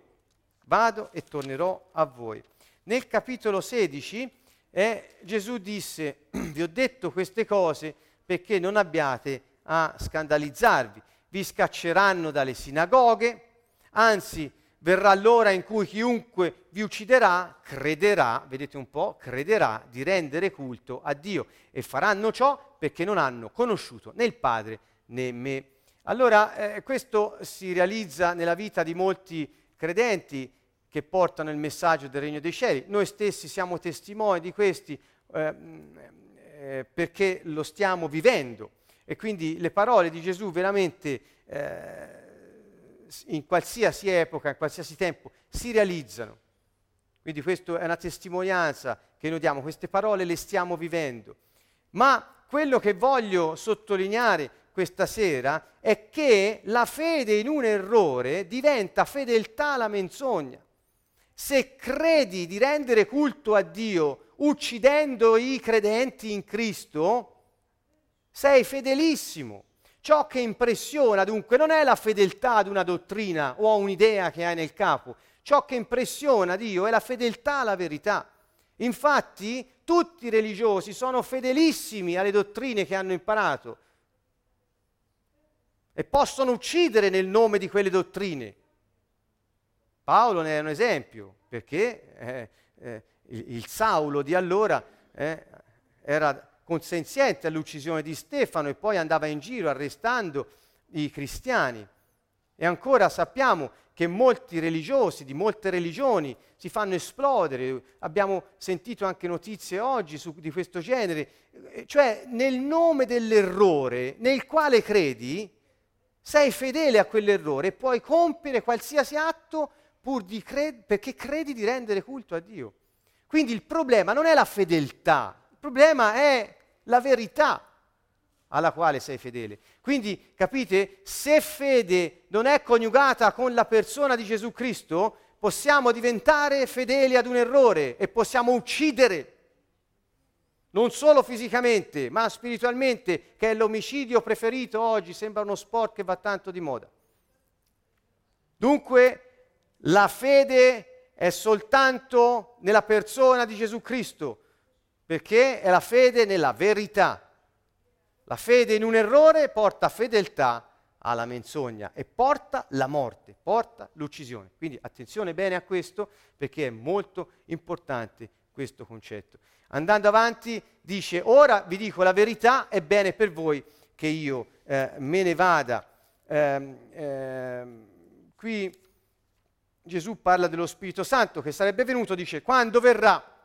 vado e tornerò a voi. Nel capitolo 16 e Gesù disse, vi ho detto queste cose perché non abbiate a scandalizzarvi. Vi scacceranno dalle sinagoghe, anzi verrà l'ora in cui chiunque vi ucciderà crederà, vedete un po', crederà di rendere culto a Dio e faranno ciò perché non hanno conosciuto né il Padre né me. Allora eh, questo si realizza nella vita di molti credenti che portano il messaggio del regno dei cieli. Noi stessi siamo testimoni di questi eh, eh, perché lo stiamo vivendo e quindi le parole di Gesù veramente eh, in qualsiasi epoca, in qualsiasi tempo, si realizzano. Quindi questa è una testimonianza che noi diamo, queste parole le stiamo vivendo. Ma quello che voglio sottolineare questa sera è che la fede in un errore diventa fedeltà alla menzogna. Se credi di rendere culto a Dio uccidendo i credenti in Cristo, sei fedelissimo. Ciò che impressiona dunque non è la fedeltà ad una dottrina o a un'idea che hai nel capo, ciò che impressiona Dio è la fedeltà alla verità. Infatti tutti i religiosi sono fedelissimi alle dottrine che hanno imparato e possono uccidere nel nome di quelle dottrine. Paolo ne è un esempio, perché eh, eh, il, il, Saulo di allora eh, era consenziente all'uccisione di Stefano e poi andava in giro arrestando i cristiani. E ancora sappiamo che molti religiosi di molte religioni si fanno esplodere, abbiamo sentito anche notizie oggi su, di questo genere, eh, cioè nel nome dell'errore nel quale credi, sei fedele a quell'errore e puoi compiere qualsiasi atto pur di cred- perché credi di rendere culto a Dio. Quindi il problema non è la fedeltà, il problema è la verità alla quale sei fedele. Quindi capite, se fede non è coniugata con la persona di Gesù Cristo, possiamo diventare fedeli ad un errore e possiamo uccidere, non solo fisicamente, ma spiritualmente, che è l'omicidio preferito oggi, sembra uno sport che va tanto di moda. Dunque, la fede è soltanto nella persona di Gesù Cristo, perché è la fede nella verità. La fede in un errore porta fedeltà alla menzogna e porta la morte, porta l'uccisione. Quindi attenzione bene a questo perché è molto importante questo concetto. Andando avanti dice, ora vi dico la verità, è bene per voi che io eh, me ne vada. Eh, eh, qui Gesù parla dello Spirito Santo che sarebbe venuto, dice, quando verrà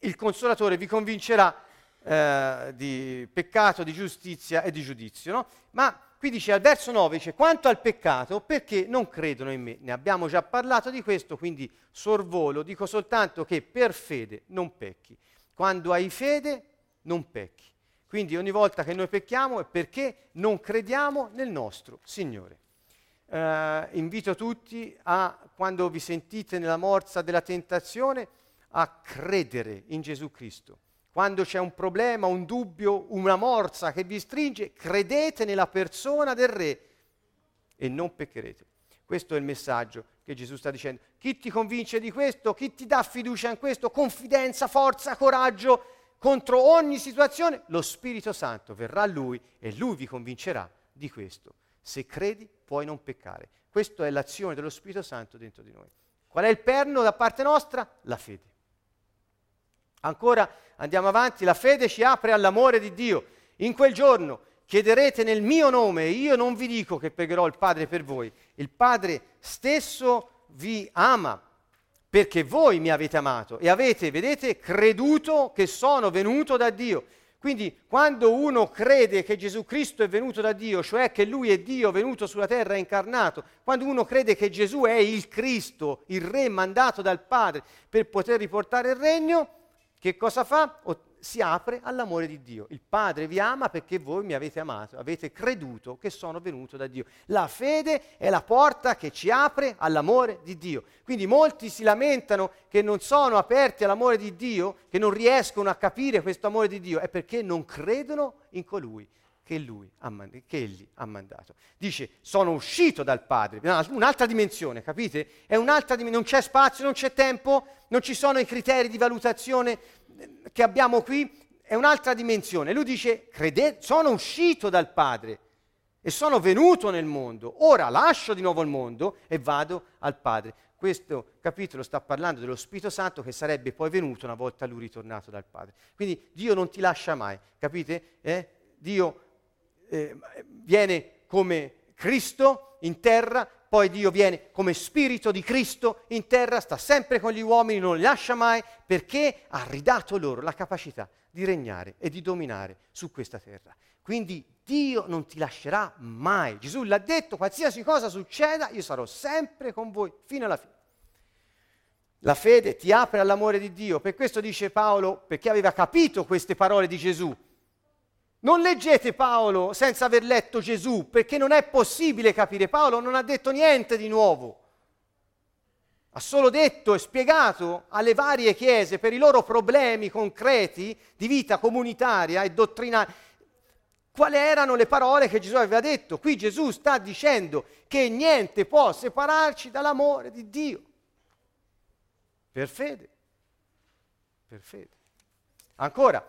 il Consolatore vi convincerà eh, di peccato, di giustizia e di giudizio. No? Ma qui dice al verso 9, dice, quanto al peccato, perché non credono in me? Ne abbiamo già parlato di questo, quindi sorvolo, dico soltanto che per fede non pecchi. Quando hai fede non pecchi. Quindi ogni volta che noi pecchiamo è perché non crediamo nel nostro Signore eh, invito tutti a, quando vi sentite nella morsa della tentazione, a credere in Gesù Cristo. Quando c'è un problema, un dubbio, una morsa che vi stringe, credete nella persona del Re e non peccherete. Questo è il messaggio che Gesù sta dicendo. Chi ti convince di questo? Chi ti dà fiducia in questo? Confidenza, forza, coraggio contro ogni situazione? Lo Spirito Santo verrà a lui e lui vi convincerà di questo. Se credi, puoi non peccare. Questa è l'azione dello Spirito Santo dentro di noi. Qual è il perno da parte nostra? La fede. Ancora andiamo avanti, la fede ci apre all'amore di Dio. In quel giorno chiederete nel mio nome, io non vi dico che pregherò il Padre per voi, il Padre stesso vi ama perché voi mi avete amato e avete, vedete, creduto che sono venuto da Dio. Quindi quando uno crede che Gesù Cristo è venuto da Dio, cioè che Lui è Dio venuto sulla terra incarnato, quando uno crede che Gesù è il Cristo, il Re mandato dal Padre per poter riportare il regno, che cosa fa? si apre all'amore di Dio. Il Padre vi ama perché voi mi avete amato, avete creduto che sono venuto da Dio. La fede è la porta che ci apre all'amore di Dio. Quindi molti si lamentano che non sono aperti all'amore di Dio, che non riescono a capire questo amore di Dio, è perché non credono in colui che, lui ha, che egli ha mandato. Dice, sono uscito dal Padre, un'altra dimensione, capite? È un'altra dimensione, non c'è spazio, non c'è tempo, non ci sono i criteri di valutazione che abbiamo qui è un'altra dimensione. Lui dice, crede, sono uscito dal Padre e sono venuto nel mondo, ora lascio di nuovo il mondo e vado al Padre. Questo capitolo sta parlando dello Spirito Santo che sarebbe poi venuto una volta lui ritornato dal Padre. Quindi Dio non ti lascia mai, capite? Eh? Dio eh, viene come Cristo in terra, poi Dio viene come spirito di Cristo in terra, sta sempre con gli uomini, non li lascia mai, perché ha ridato loro la capacità di regnare e di dominare su questa terra. Quindi Dio non ti lascerà mai. Gesù l'ha detto, qualsiasi cosa succeda, io sarò sempre con voi fino alla fine. La fede ti apre all'amore di Dio, per questo dice Paolo, perché aveva capito queste parole di Gesù, non leggete Paolo senza aver letto Gesù, perché non è possibile capire. Paolo non ha detto niente di nuovo. Ha solo detto e spiegato alle varie chiese per i loro problemi concreti di vita comunitaria e dottrinale quali erano le parole che Gesù aveva detto. Qui Gesù sta dicendo che niente può separarci dall'amore di Dio. Per fede. Per fede. Ancora,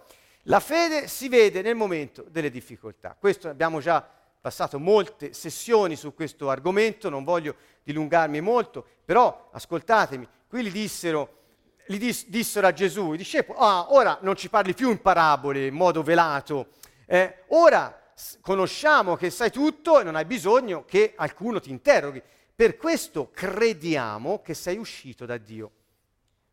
la fede si vede nel momento delle difficoltà. Questo abbiamo già passato molte sessioni su questo argomento, non voglio dilungarmi molto, però ascoltatemi, qui gli dissero, gli dis, dissero a Gesù, i discepoli, ah, ora non ci parli più in parabole, in modo velato, eh, ora conosciamo che sai tutto e non hai bisogno che qualcuno ti interroghi. Per questo crediamo che sei uscito da Dio.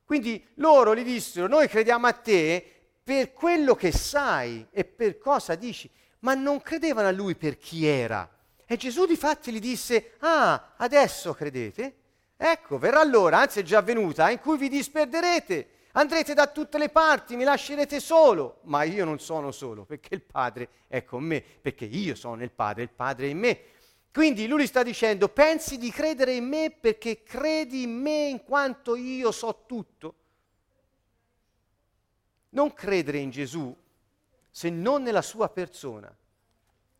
Quindi loro gli dissero, noi crediamo a te per quello che sai e per cosa dici, ma non credevano a lui per chi era. E Gesù di fatti gli disse, ah, adesso credete? Ecco, verrà l'ora, anzi è già venuta, in cui vi disperderete, andrete da tutte le parti, mi lascerete solo, ma io non sono solo, perché il Padre è con me, perché io sono nel Padre, il Padre è in me. Quindi lui sta dicendo, pensi di credere in me perché credi in me in quanto io so tutto? Non credere in Gesù se non nella sua persona.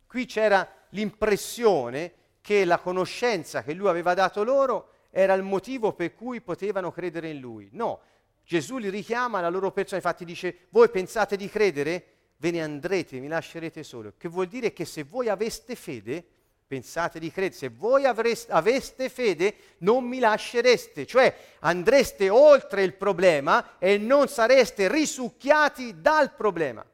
Qui c'era l'impressione che la conoscenza che lui aveva dato loro era il motivo per cui potevano credere in lui. No, Gesù li richiama alla loro persona, infatti dice, voi pensate di credere? Ve ne andrete, mi lascerete solo. Che vuol dire che se voi aveste fede, pensate di credere, se voi avreste, aveste fede non mi lascereste, cioè andreste oltre il problema e non sareste risucchiati dal problema.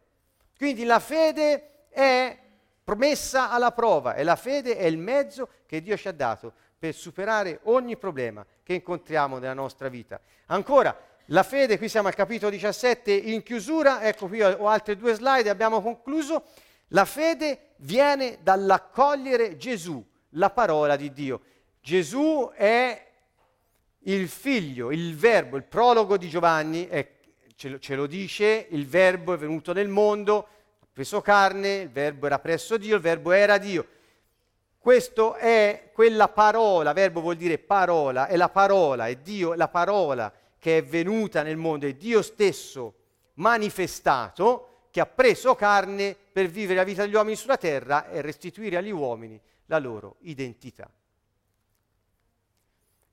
Quindi la fede è promessa alla prova e la fede è il mezzo che Dio ci ha dato per superare ogni problema che incontriamo nella nostra vita. Ancora, la fede, qui siamo al capitolo 17 in chiusura, ecco qui ho altre due slide, abbiamo concluso. La fede viene dall'accogliere Gesù, la parola di Dio. Gesù è il figlio, il verbo, il prologo di Giovanni, è, ce, lo, ce lo dice, il verbo è venuto nel mondo, ha preso carne, il verbo era presso Dio, il verbo era Dio. Questo è quella parola, verbo vuol dire parola, è la parola, è Dio, la parola che è venuta nel mondo, è Dio stesso manifestato che ha preso carne per vivere la vita degli uomini sulla terra e restituire agli uomini la loro identità.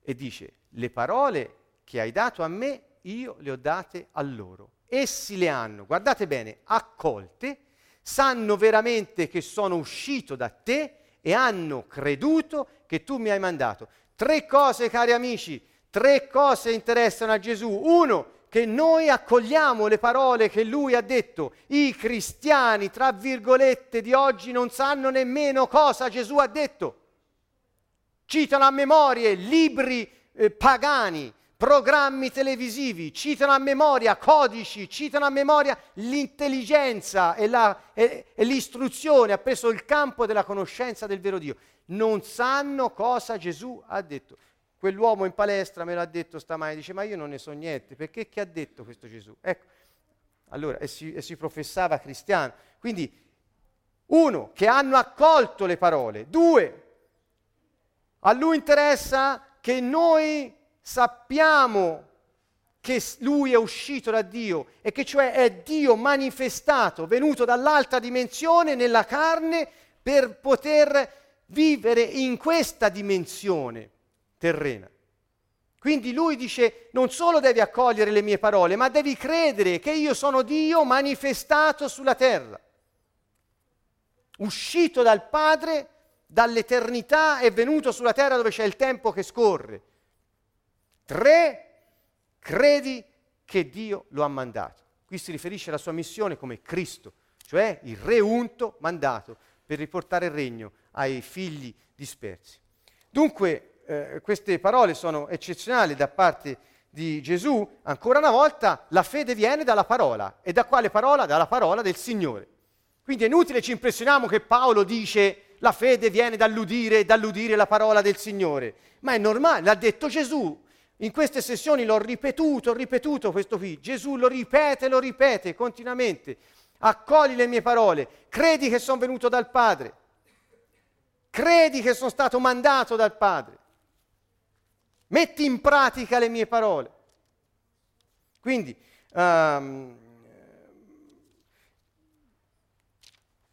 E dice, le parole che hai dato a me, io le ho date a loro. Essi le hanno, guardate bene, accolte, sanno veramente che sono uscito da te e hanno creduto che tu mi hai mandato. Tre cose, cari amici, tre cose interessano a Gesù. Uno, che noi accogliamo le parole che lui ha detto. I cristiani, tra virgolette, di oggi non sanno nemmeno cosa Gesù ha detto. Citano a memoria libri eh, pagani, programmi televisivi, citano a memoria codici, citano a memoria l'intelligenza e, la, e, e l'istruzione, ha preso il campo della conoscenza del vero Dio. Non sanno cosa Gesù ha detto. Quell'uomo in palestra me l'ha detto stamani, dice ma io non ne so niente, perché che ha detto questo Gesù? Ecco, allora, e si, e si professava cristiano. Quindi, uno, che hanno accolto le parole. Due, a lui interessa che noi sappiamo che lui è uscito da Dio e che cioè è Dio manifestato, venuto dall'altra dimensione nella carne per poter vivere in questa dimensione terrena. Quindi lui dice, non solo devi accogliere le mie parole, ma devi credere che io sono Dio manifestato sulla terra, uscito dal Padre, dall'eternità e venuto sulla terra dove c'è il tempo che scorre. Tre, credi che Dio lo ha mandato. Qui si riferisce alla sua missione come Cristo, cioè il re unto mandato per riportare il regno ai figli dispersi. Dunque, eh, queste parole sono eccezionali da parte di Gesù, ancora una volta la fede viene dalla parola. E da quale parola? Dalla parola del Signore. Quindi è inutile ci impressioniamo che Paolo dice la fede viene dall'udire dall'udire la parola del Signore. Ma è normale, l'ha detto Gesù. In queste sessioni l'ho ripetuto, ho ripetuto questo qui. Gesù lo ripete, lo ripete continuamente. Accogli le mie parole, credi che sono venuto dal Padre, credi che sono stato mandato dal Padre. Metti in pratica le mie parole. Quindi um,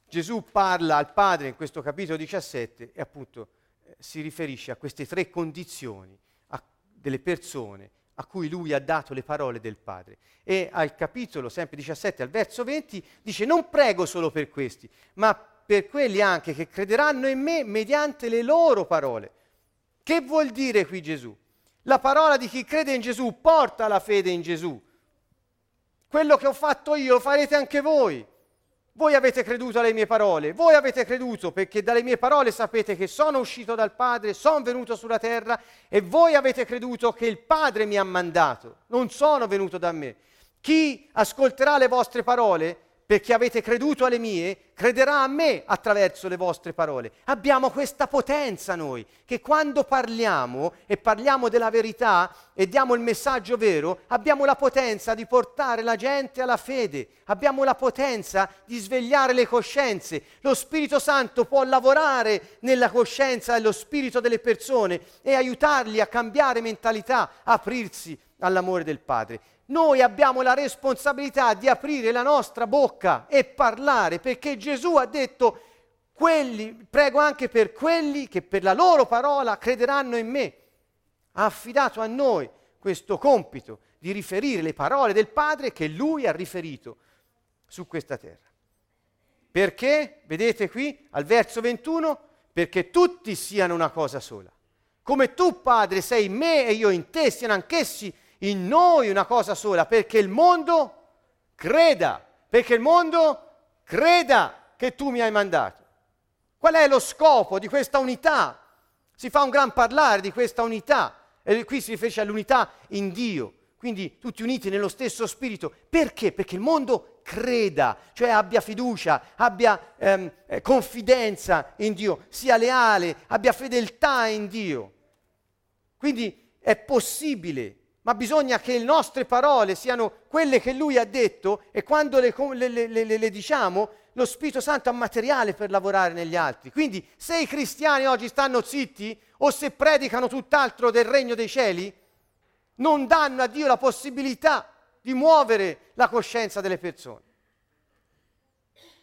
Gesù parla al Padre in questo capitolo 17 e appunto eh, si riferisce a queste tre condizioni a, delle persone a cui lui ha dato le parole del Padre. E al capitolo sempre 17, al verso 20, dice non prego solo per questi, ma per quelli anche che crederanno in me mediante le loro parole. Che vuol dire qui Gesù? La parola di chi crede in Gesù porta la fede in Gesù. Quello che ho fatto io lo farete anche voi. Voi avete creduto alle mie parole, voi avete creduto perché dalle mie parole sapete che sono uscito dal Padre, sono venuto sulla terra e voi avete creduto che il Padre mi ha mandato, non sono venuto da me. Chi ascolterà le vostre parole perché avete creduto alle mie, crederà a me attraverso le vostre parole. Abbiamo questa potenza noi, che quando parliamo e parliamo della verità e diamo il messaggio vero, abbiamo la potenza di portare la gente alla fede, abbiamo la potenza di svegliare le coscienze. Lo Spirito Santo può lavorare nella coscienza e lo spirito delle persone e aiutarli a cambiare mentalità, aprirsi all'amore del Padre noi abbiamo la responsabilità di aprire la nostra bocca e parlare, perché Gesù ha detto, quelli, prego anche per quelli che per la loro parola crederanno in me. Ha affidato a noi questo compito di riferire le parole del Padre che Lui ha riferito su questa terra. Perché, vedete qui, al verso 21, perché tutti siano una cosa sola. Come tu, Padre, sei in me e io in te, siano anch'essi in noi una cosa sola, perché il mondo creda, perché il mondo creda che tu mi hai mandato. Qual è lo scopo di questa unità? Si fa un gran parlare di questa unità e qui si riferisce all'unità in Dio, quindi tutti uniti nello stesso spirito. Perché? Perché il mondo creda, cioè abbia fiducia, abbia ehm, eh, confidenza in Dio, sia leale, abbia fedeltà in Dio. Quindi è possibile ma bisogna che le nostre parole siano quelle che lui ha detto e quando le, le, le, le, diciamo lo Spirito Santo ha materiale per lavorare negli altri. Quindi se i cristiani oggi stanno zitti o se predicano tutt'altro del regno dei cieli, non danno a Dio la possibilità di muovere la coscienza delle persone.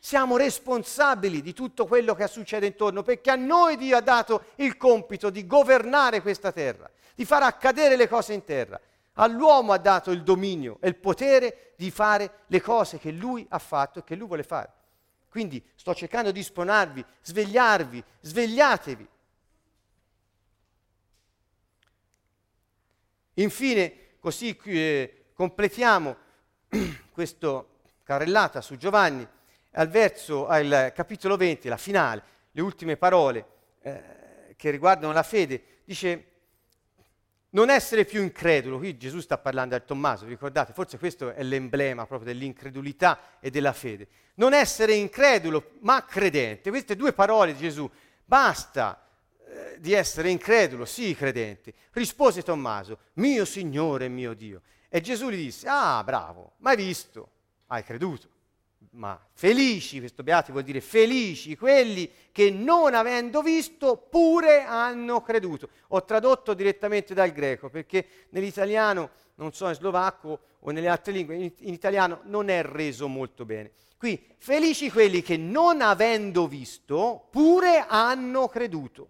Siamo responsabili di tutto quello che succede intorno perché a noi Dio ha dato il compito di governare questa terra, di far accadere le cose in terra. All'uomo ha dato il dominio e il potere di fare le cose che lui ha fatto e che lui vuole fare. Quindi sto cercando di sponarvi, svegliarvi, svegliatevi. Infine, così eh, completiamo questa carrellata su Giovanni, al verso, al capitolo 20, la finale, le ultime parole eh, che riguardano la fede, dice non essere più incredulo, qui Gesù sta parlando al Tommaso, ricordate, forse questo è l'emblema proprio dell'incredulità e della fede. Non essere incredulo, ma credente. Queste due parole di Gesù, basta eh, di essere incredulo, sì credente. Rispose Tommaso, mio Signore e mio Dio. E Gesù gli disse, ah bravo, ma hai visto, hai creduto ma felici, questo beati vuol dire felici quelli che non avendo visto pure hanno creduto. Ho tradotto direttamente dal greco perché nell'italiano, non so in slovacco o nelle altre lingue, in, in italiano non è reso molto bene. Qui, felici quelli che non avendo visto pure hanno creduto.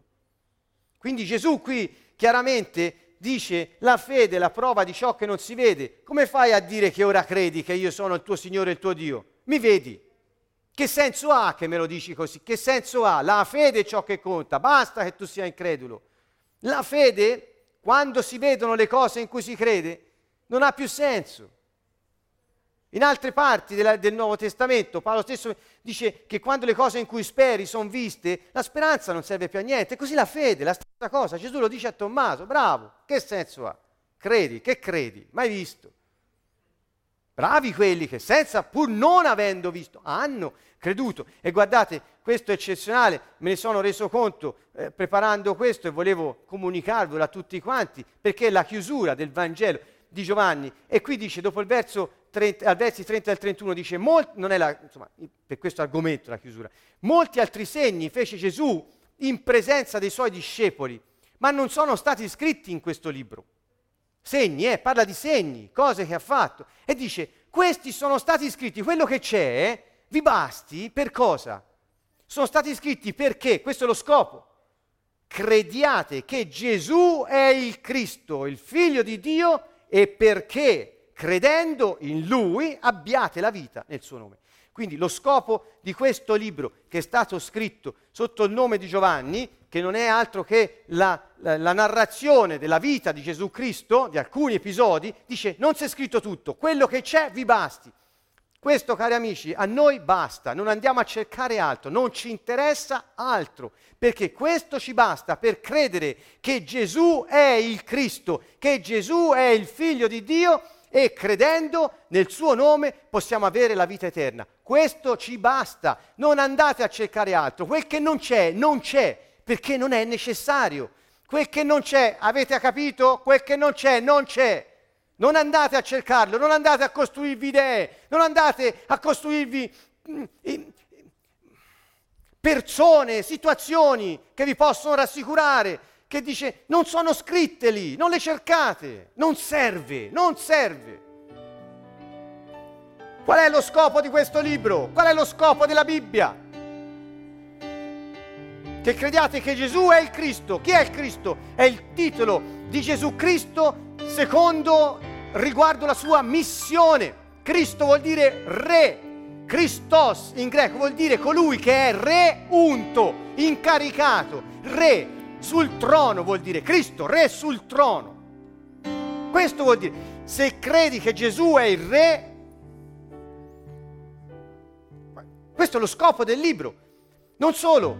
Quindi Gesù qui chiaramente dice la fede è la prova di ciò che non si vede. Come fai a dire che ora credi che io sono il tuo Signore e il tuo Dio? Mi vedi? Che senso ha che me lo dici così? Che senso ha? La fede è ciò che conta, basta che tu sia incredulo. La fede, quando si vedono le cose in cui si crede, non ha più senso. In altre parti della, del Nuovo Testamento Paolo stesso dice che quando le cose in cui speri sono viste, la speranza non serve più a niente. Così la fede, la stessa cosa. Gesù lo dice a Tommaso, bravo, che senso ha? Credi, che credi? Mai visto. Bravi quelli che senza, pur non avendo visto, hanno creduto. E guardate, questo è eccezionale, me ne sono reso conto eh, preparando questo e volevo comunicarvelo a tutti quanti, perché è la chiusura del Vangelo di Giovanni. E qui dice, dopo il verso 30, al versi 30 al 31, dice, molti, non è la, insomma, per questo argomento la chiusura, molti altri segni fece Gesù in presenza dei suoi discepoli, ma non sono stati scritti in questo libro. Segni, eh, parla di segni, cose che ha fatto. E dice, questi sono stati scritti, quello che c'è, vi basti per cosa? Sono stati scritti perché, questo è lo scopo, crediate che Gesù è il Cristo, il figlio di Dio, e perché credendo in Lui abbiate la vita nel suo nome. Quindi lo scopo di questo libro che è stato scritto sotto il nome di Giovanni che non è altro che la, la, la, narrazione della vita di Gesù Cristo, di alcuni episodi, dice non c'è scritto tutto, quello che c'è vi basti. Questo, cari amici, a noi basta, non andiamo a cercare altro, non ci interessa altro, perché questo ci basta per credere che Gesù è il Cristo, che Gesù è il figlio di Dio e credendo nel suo nome possiamo avere la vita eterna. Questo ci basta, non andate a cercare altro, quel che non c'è, non c'è, perché non è necessario. Quel che non c'è, avete capito? Quel che non c'è, non c'è. Non andate a cercarlo, non andate a costruirvi idee, non andate a costruirvi mm, persone, situazioni che vi possono rassicurare, che dice non sono scritte lì, non le cercate, non serve, non serve. Qual è lo scopo di questo libro? Qual è lo scopo della Bibbia? Che crediate che Gesù è il Cristo. Chi è il Cristo? È il titolo di Gesù Cristo secondo riguardo la sua missione. Cristo vuol dire re. Christos in greco vuol dire colui che è re unto, incaricato, re sul trono vuol dire Cristo, re sul trono. Questo vuol dire, se credi che Gesù è il re, questo è lo scopo del libro. Non solo,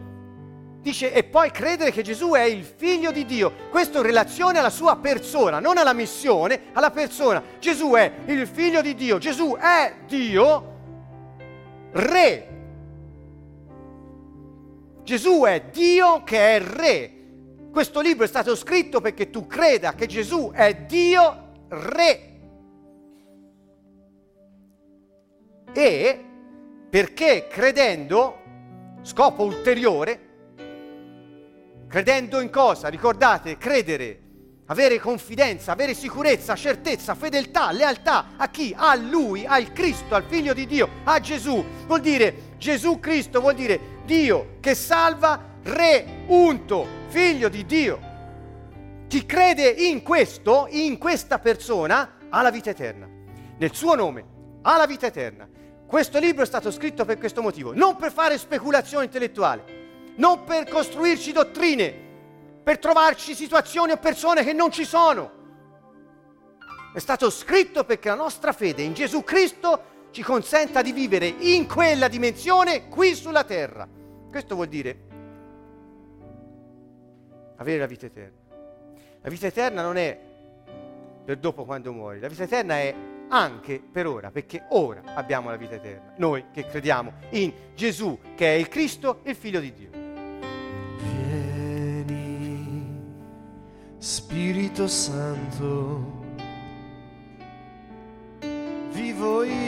dice, e poi credere che Gesù è il figlio di Dio. Questo in relazione alla sua persona, non alla missione, alla persona. Gesù è il figlio di Dio, Gesù è Dio, re. Gesù è Dio che è re. Questo libro è stato scritto perché tu creda che Gesù è Dio Re. E perché credendo, scopo ulteriore, credendo in cosa? Ricordate, credere, avere confidenza, avere sicurezza, certezza, fedeltà, lealtà a chi? A Lui, al Cristo, al Figlio di Dio, a Gesù. Vuol dire Gesù Cristo, vuol dire Dio che salva, Re unto, figlio di Dio. Chi crede in questo, in questa persona, ha la vita eterna. Nel suo nome ha la vita eterna. Questo libro è stato scritto per questo motivo, non per fare speculazione intellettuale, non per costruirci dottrine, per trovarci situazioni o persone che non ci sono. È stato scritto perché la nostra fede in Gesù Cristo ci consenta di vivere in quella dimensione qui sulla terra. Questo vuol dire avere la vita eterna. La vita eterna non è per dopo quando muori, la vita eterna è anche per ora, perché ora abbiamo la vita eterna, noi che crediamo in Gesù che è il Cristo, il Figlio di Dio. Vieni, Spirito Santo, vivo io,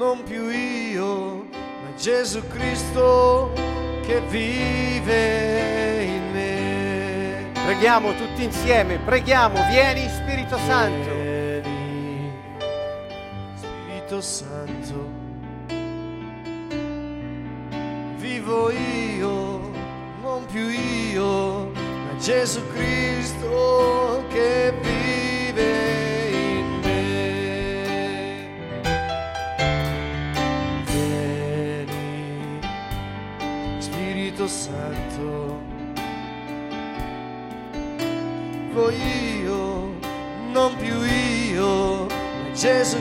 non più io, ma Gesù Cristo che vive in Preghiamo tutti insieme, preghiamo, vieni Spirito Santo. Vieni, Spirito Santo, vivo io, non più io, ma Gesù Cristo che vive Santo vivo io, non più io, ma Gesù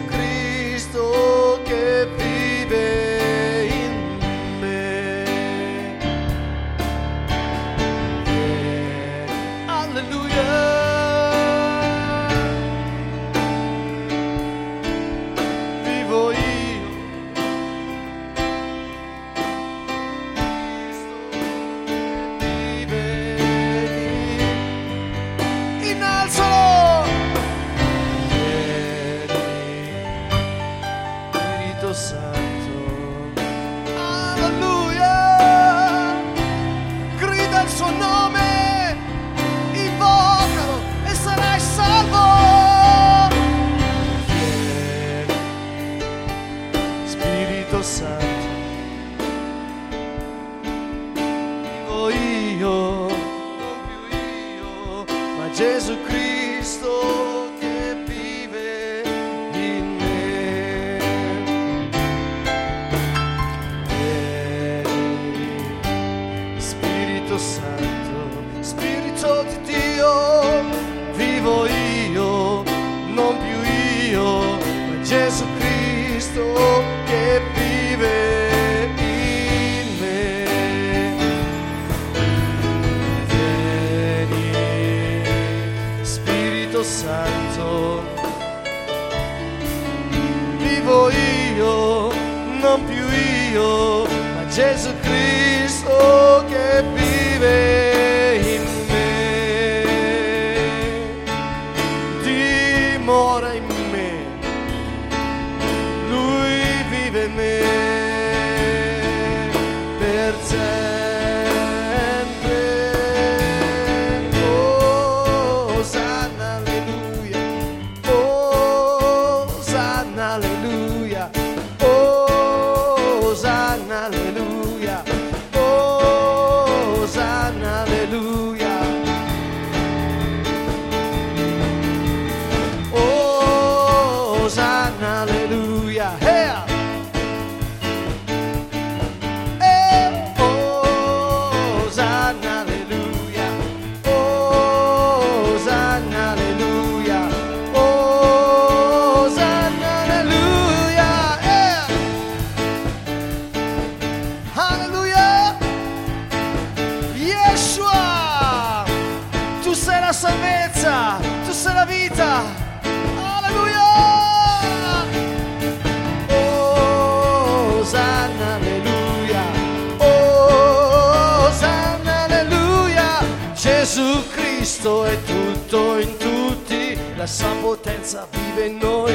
la sua potenza vive in noi.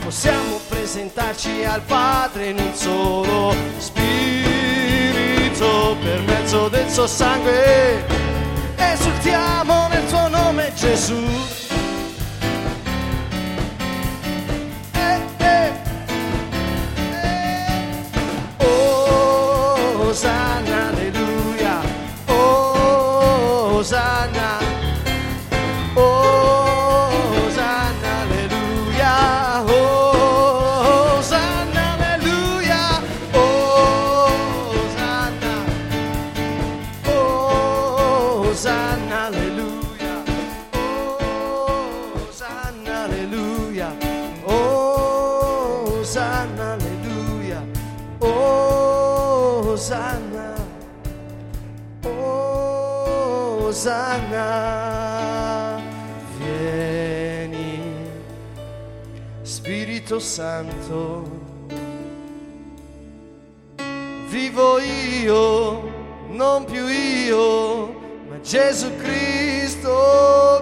Possiamo presentarci al Padre in un solo spirito per mezzo del suo sangue. Esultiamo nel tuo nome Gesù. Santo. Vivo io, non più io, ma Gesù Cristo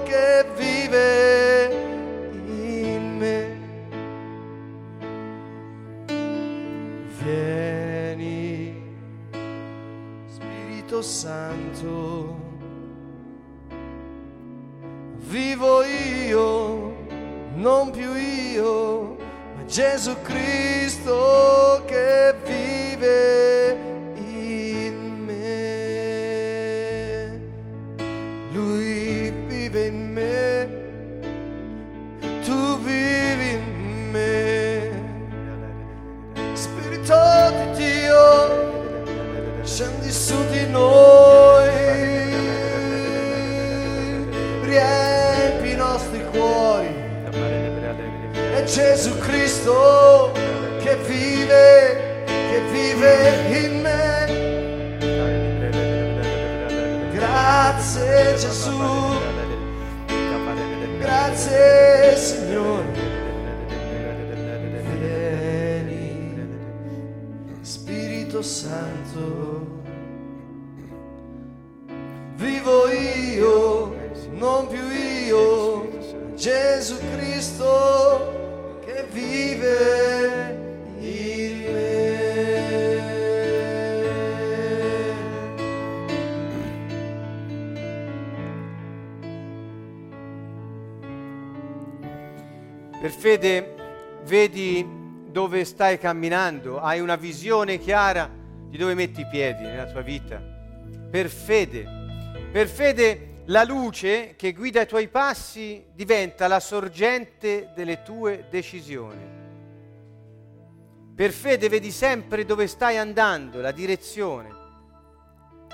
in me. Grazie Gesù, grazie Signore. Vieni, Spirito Santo. Vivo io, non più io, Gesù Cristo che vive Per fede vedi dove stai camminando, hai una visione chiara di dove metti i piedi nella tua vita. Per fede, per fede la luce che guida i tuoi passi diventa la sorgente delle tue decisioni. Per fede vedi sempre dove stai andando, la direzione.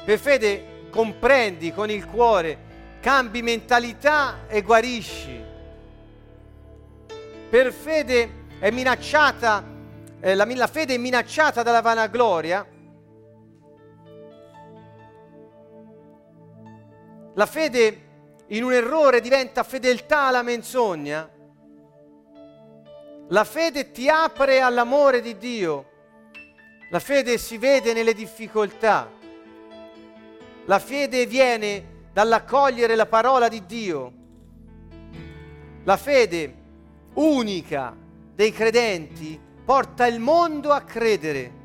Per fede comprendi con il cuore, cambi mentalità e guarisci. Per fede è minacciata, eh, la, la fede è minacciata dalla vanagloria. La fede in un errore diventa fedeltà alla menzogna. La fede ti apre all'amore di Dio. La fede si vede nelle difficoltà. La fede viene dall'accogliere la parola di Dio. La fede unica dei credenti porta il mondo a credere.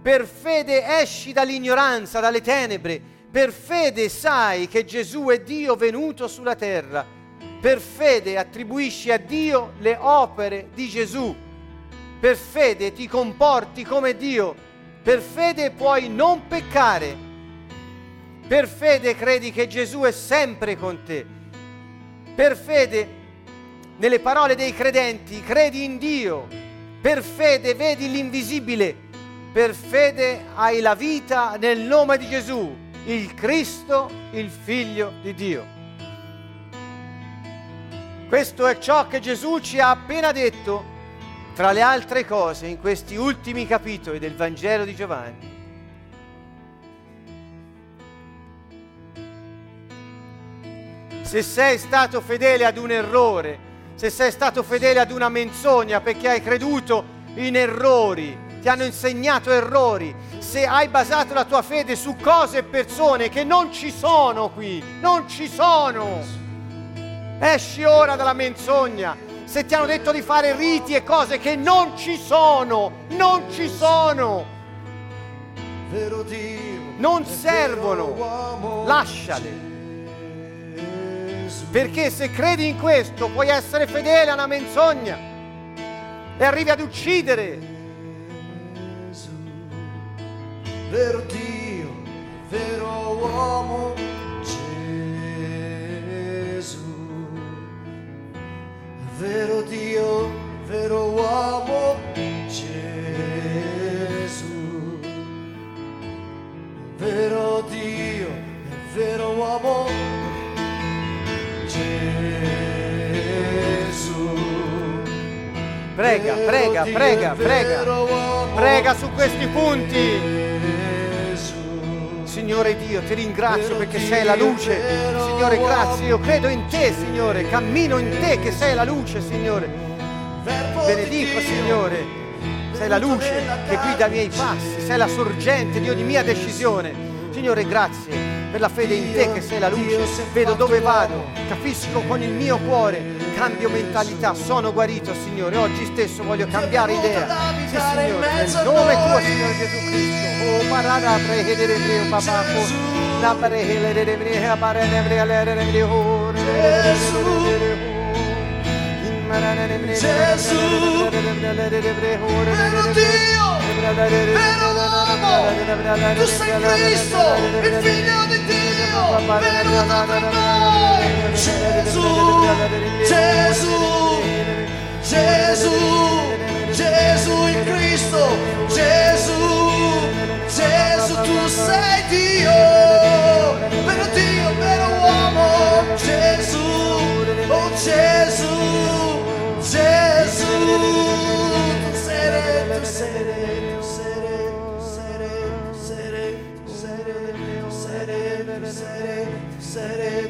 Per fede esci dall'ignoranza, dalle tenebre. Per fede sai che Gesù è Dio venuto sulla terra. Per fede attribuisci a Dio le opere di Gesù. Per fede ti comporti come Dio. Per fede puoi non peccare. Per fede credi che Gesù è sempre con te. Per fede, nelle parole dei credenti, credi in Dio. Per fede vedi l'invisibile. Per fede hai la vita nel nome di Gesù, il Cristo, il Figlio di Dio. Questo è ciò che Gesù ci ha appena detto, tra le altre cose, in questi ultimi capitoli del Vangelo di Giovanni. Se sei stato fedele ad un errore, se sei stato fedele ad una menzogna perché hai creduto in errori, ti hanno insegnato errori, se hai basato la tua fede su cose e persone che non ci sono qui, non ci sono. Esci ora dalla menzogna. Se ti hanno detto di fare riti e cose che non ci sono, non ci sono. Non servono. Lasciale. Perché se credi in questo puoi essere fedele a una menzogna e arrivi ad uccidere. Vero Dio, vero uomo, Gesù. Vero Dio, vero uomo, Gesù. Vero Dio, vero uomo, Gesù. Prega, prega, prega, prega. Prega su questi punti. Signore Dio, ti ringrazio perché sei la luce. Signore, grazie. Io credo in te, Signore. Cammino in te che sei la luce, Signore. Benedico, Signore. Sei la luce che guida i miei passi. Sei la sorgente di ogni mia decisione. Signore, grazie per la fede in te che sei la luce. Vedo dove vado, capisco con il mio cuore, cambio mentalità, sono guarito, Signore. Oggi stesso voglio cambiare idea. Sì, Signore, nel nome tuo, Signore Gesù Cristo. Oh, parada preghere mio papà. La preghere mio parene mio lere mio Gesù, vero Dio, vero uomo, tu sei Cristo, il figlio di Dio, venuto per noi. Gesù, Gesù, Gesù, Gesù il Cristo, Gesù, Gesù tu sei Dio, vero Dio, vero uomo, Gesù, oh Gesù, Gesù, tu sei, tu sei, tu sei,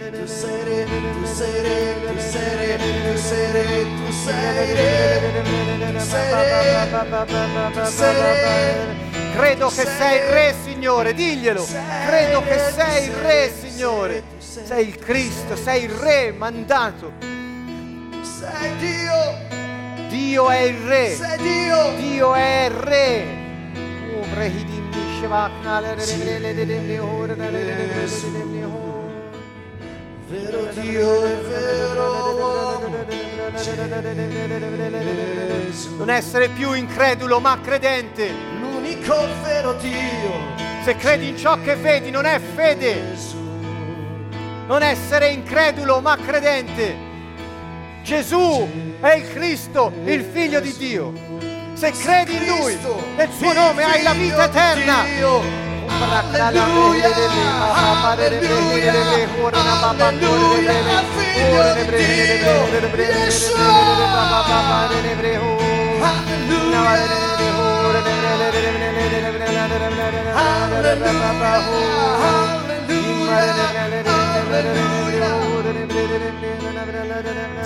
tu sei, tu sei, Credo che sei il Re, Signore, diglielo. Credo che sei il Re, Signore. Sei il Cristo, sei il Re mandato. Sei Dio. Dio è il Re. Sei Dio. Dio è il Re. Vero Dio è vero. Non essere più incredulo ma credente. L'unico vero Dio, Se credi in ciò che vedi non è fede. Non essere incredulo ma credente. Gesù è il Cristo, il figlio di Dio. Se credi in Lui, nel suo nome hai la vita eterna. Alleluia, alleluia, alleluia,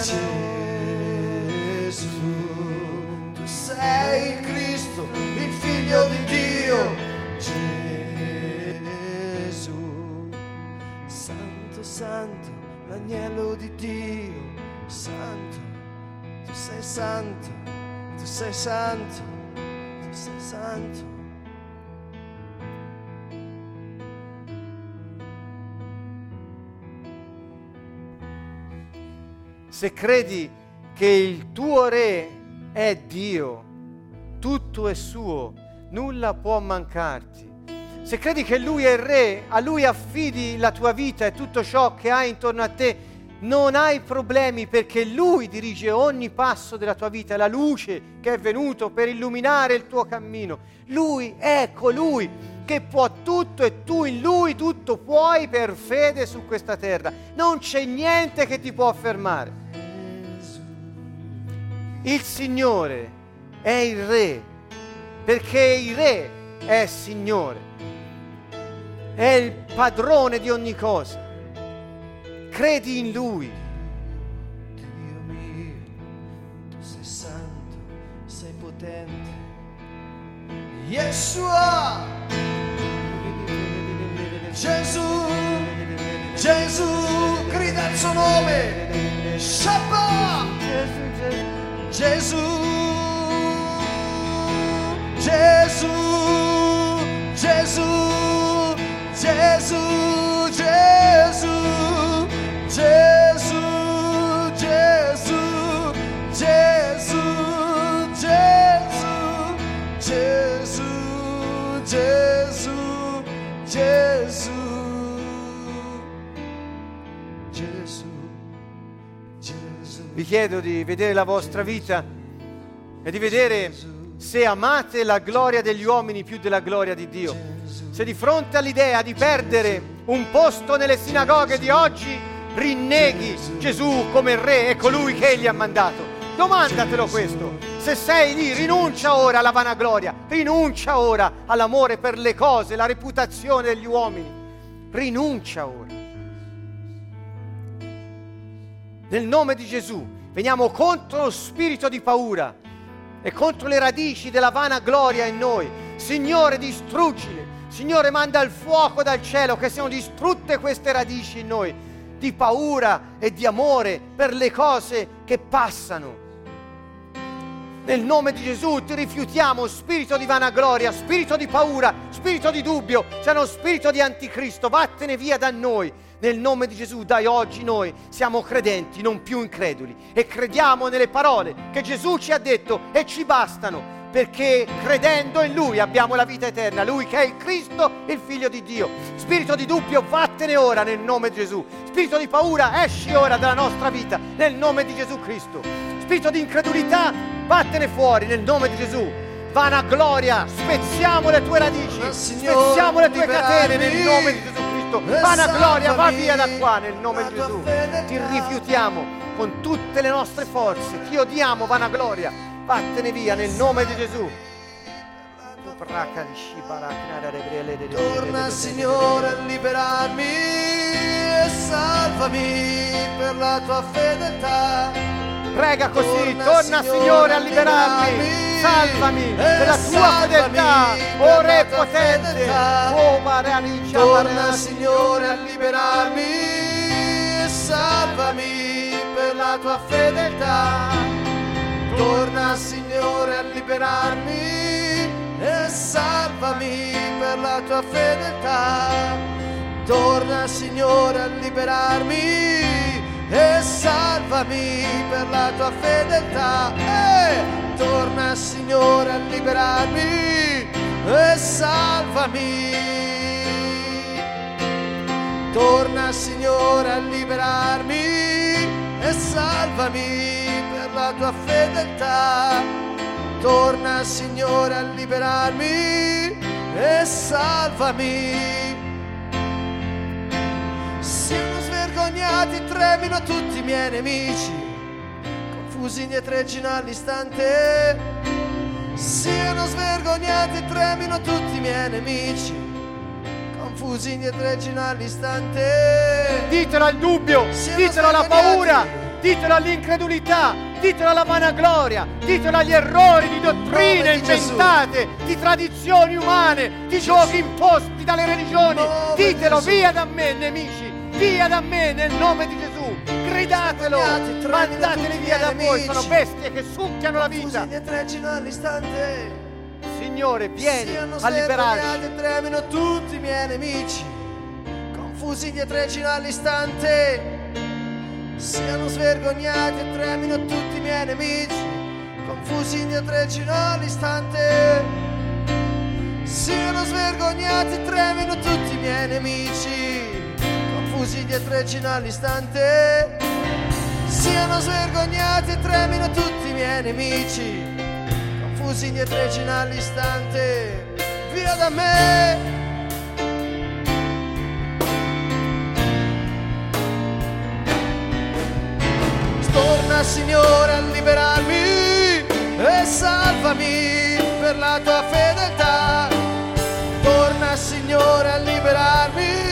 Gesù, tu sei Cristo, il figlio di Dio. Gesù, Santo, Santo, l'agnello di Dio, Santo, tu sei Santo, tu sei Santo sei santo. Se credi che il tuo re è Dio, tutto è suo, nulla può mancarti. Se credi che Lui è il Re, a Lui affidi la tua vita e tutto ciò che hai intorno a te, non hai problemi perché Lui dirige ogni passo della tua vita, la luce che è venuto per illuminare il tuo cammino. Lui è colui che può tutto e tu in Lui tutto puoi per fede su questa terra. Non c'è niente che ti può fermare. Il Signore è il Re, perché il Re è Signore, è il padrone di ogni cosa. Credi in Lui. Dio mio, tu sei santo, sei potente. Yeshua, Gesù, Gesù, grida il suo nome. Shabbat, Gesù, Gesù, Gesù, Gesù, Gesù, chiedo di vedere la vostra vita e di vedere se amate la gloria degli uomini più della gloria di Dio. Se di fronte all'idea di perdere un posto nelle sinagoghe di oggi rinneghi Gesù come Re e colui che Egli ha mandato. Domandatelo questo. Se sei lì, rinuncia ora alla vanagloria, rinuncia ora all'amore per le cose, la reputazione degli uomini. Rinuncia ora. Nel nome di Gesù veniamo contro lo spirito di paura e contro le radici della vana gloria in noi. Signore, distruggile. Signore, manda il fuoco dal cielo che siano distrutte queste radici in noi di paura e di amore per le cose che passano. Nel nome di Gesù ti rifiutiamo spirito di vanagloria, spirito di paura, spirito di dubbio, se non spirito di anticristo, vattene via da noi. Nel nome di Gesù, dai oggi noi siamo credenti, non più increduli, e crediamo nelle parole che Gesù ci ha detto e ci bastano, perché credendo in Lui abbiamo la vita eterna, Lui che è il Cristo, il Figlio di Dio. Spirito di dubbio, vattene ora nel nome di Gesù. Spirito di paura, esci ora dalla nostra vita nel nome di Gesù Cristo. Spirito di incredulità, vattene fuori nel nome di Gesù. Vana gloria, spezziamo le tue radici, spezziamo le tue catene nel nome di Gesù Cristo. Vana gloria, va via da qua nel nome di Gesù. Ti rifiutiamo con tutte le nostre forze, ti odiamo, vana gloria. Vattene via nel nome di Gesù. Torna Signore a liberarmi e salvami per la tua fedeltà. Prega così, Torna, Signore, a liberarmi, salvami e per la tua fedeltà, o la Re potente, fedeltà. o Baranicia Torna Signore a liberarmi salvami per la tua fedeltà. Torna Signore a liberarmi e salvami per la tua fedeltà. Torna Signore a liberarmi e salvami per la tua fedeltà. Eh, torna Signore a liberarmi e salvami. Torna Signore a liberarmi e salvami per la tua fedeltà. Torna Signore a liberarmi e salvami. Siano svergognati, tremino tutti i miei nemici, confusi indietreggino all'istante. Siano svergognati, tremino tutti i miei nemici, confusi indietreggino all'istante. Ditelo al dubbio, Siamo ditelo alla paura, ditelo all'incredulità, ditelo alla vanagloria, ditelo agli errori di dottrine di Gesù. inventate, di tradizioni umane, di giochi imposti dalle religioni. Nome Ditelo Gesù. via da me, nemici. Via da me nel nome di Gesù. Gridatelo, mandateli via da voi, sono bestie che succhiano la vita. all'istante. Signore, vieni a liberarci. e tremino tutti i miei nemici, confusi indietrecino all'istante. Siano svergognati e tremino tutti i miei nemici, confusi indietrecino all'istante. Siano svergognati e tremino tutti i miei nemici, confusi indietrecino all'istante. Siano svergognati e tremino tutti i miei nemici, confusi indietrecino all'istante. Via da me! Torna Signore a liberarmi e salvami per la tua fedeltà. Torna Signore a liberarmi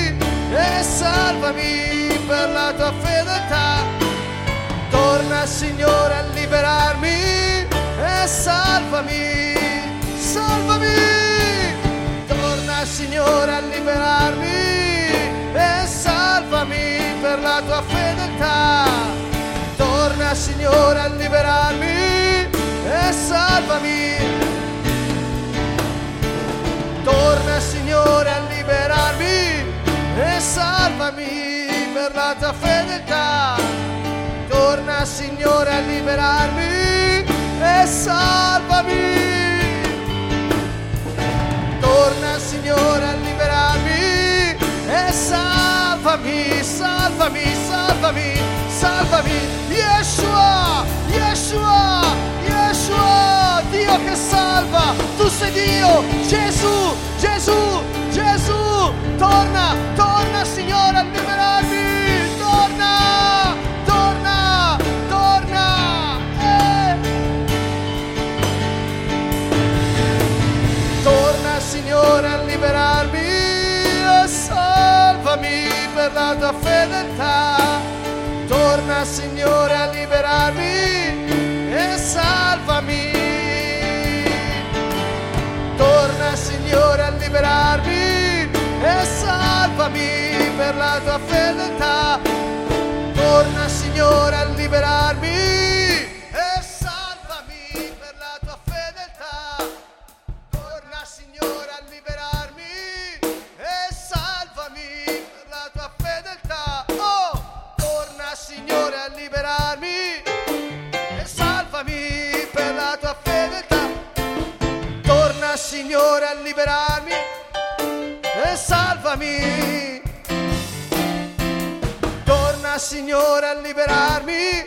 e salvami per la tua fedeltà. Torna Signore a liberarmi e salvami, salvami. Torna Signore a liberarmi e salvami per la tua fedeltà. Torna Signore a liberarmi e salvami. Torna Signore a liberarmi salvami per la tua fedeltà. Torna Signore a liberarmi e salvami. Torna Signore a liberarmi e salvami, salvami, salvami, salvami. Yeshua, Yeshua, Yeshua, Dio che salva. Tu sei Dio, Gesù, Gesù, Gesù. Torna, torna Signore a liberarmi. Torna, torna, torna. Eh. Torna Signore a liberarmi e salvami per la tua fedeltà. Torna Signore a liberarmi e salvami. Torna Signore a liberarmi salvami per la tua fedeltà. Torna Signore a liberarmi e salvami per la tua fedeltà. Torna Signore a liberarmi e salvami per la tua fedeltà. Oh, torna Signore a liberarmi e salvami per la tua fedeltà. Torna Signore a liberarmi e salvami. Signore a liberarmi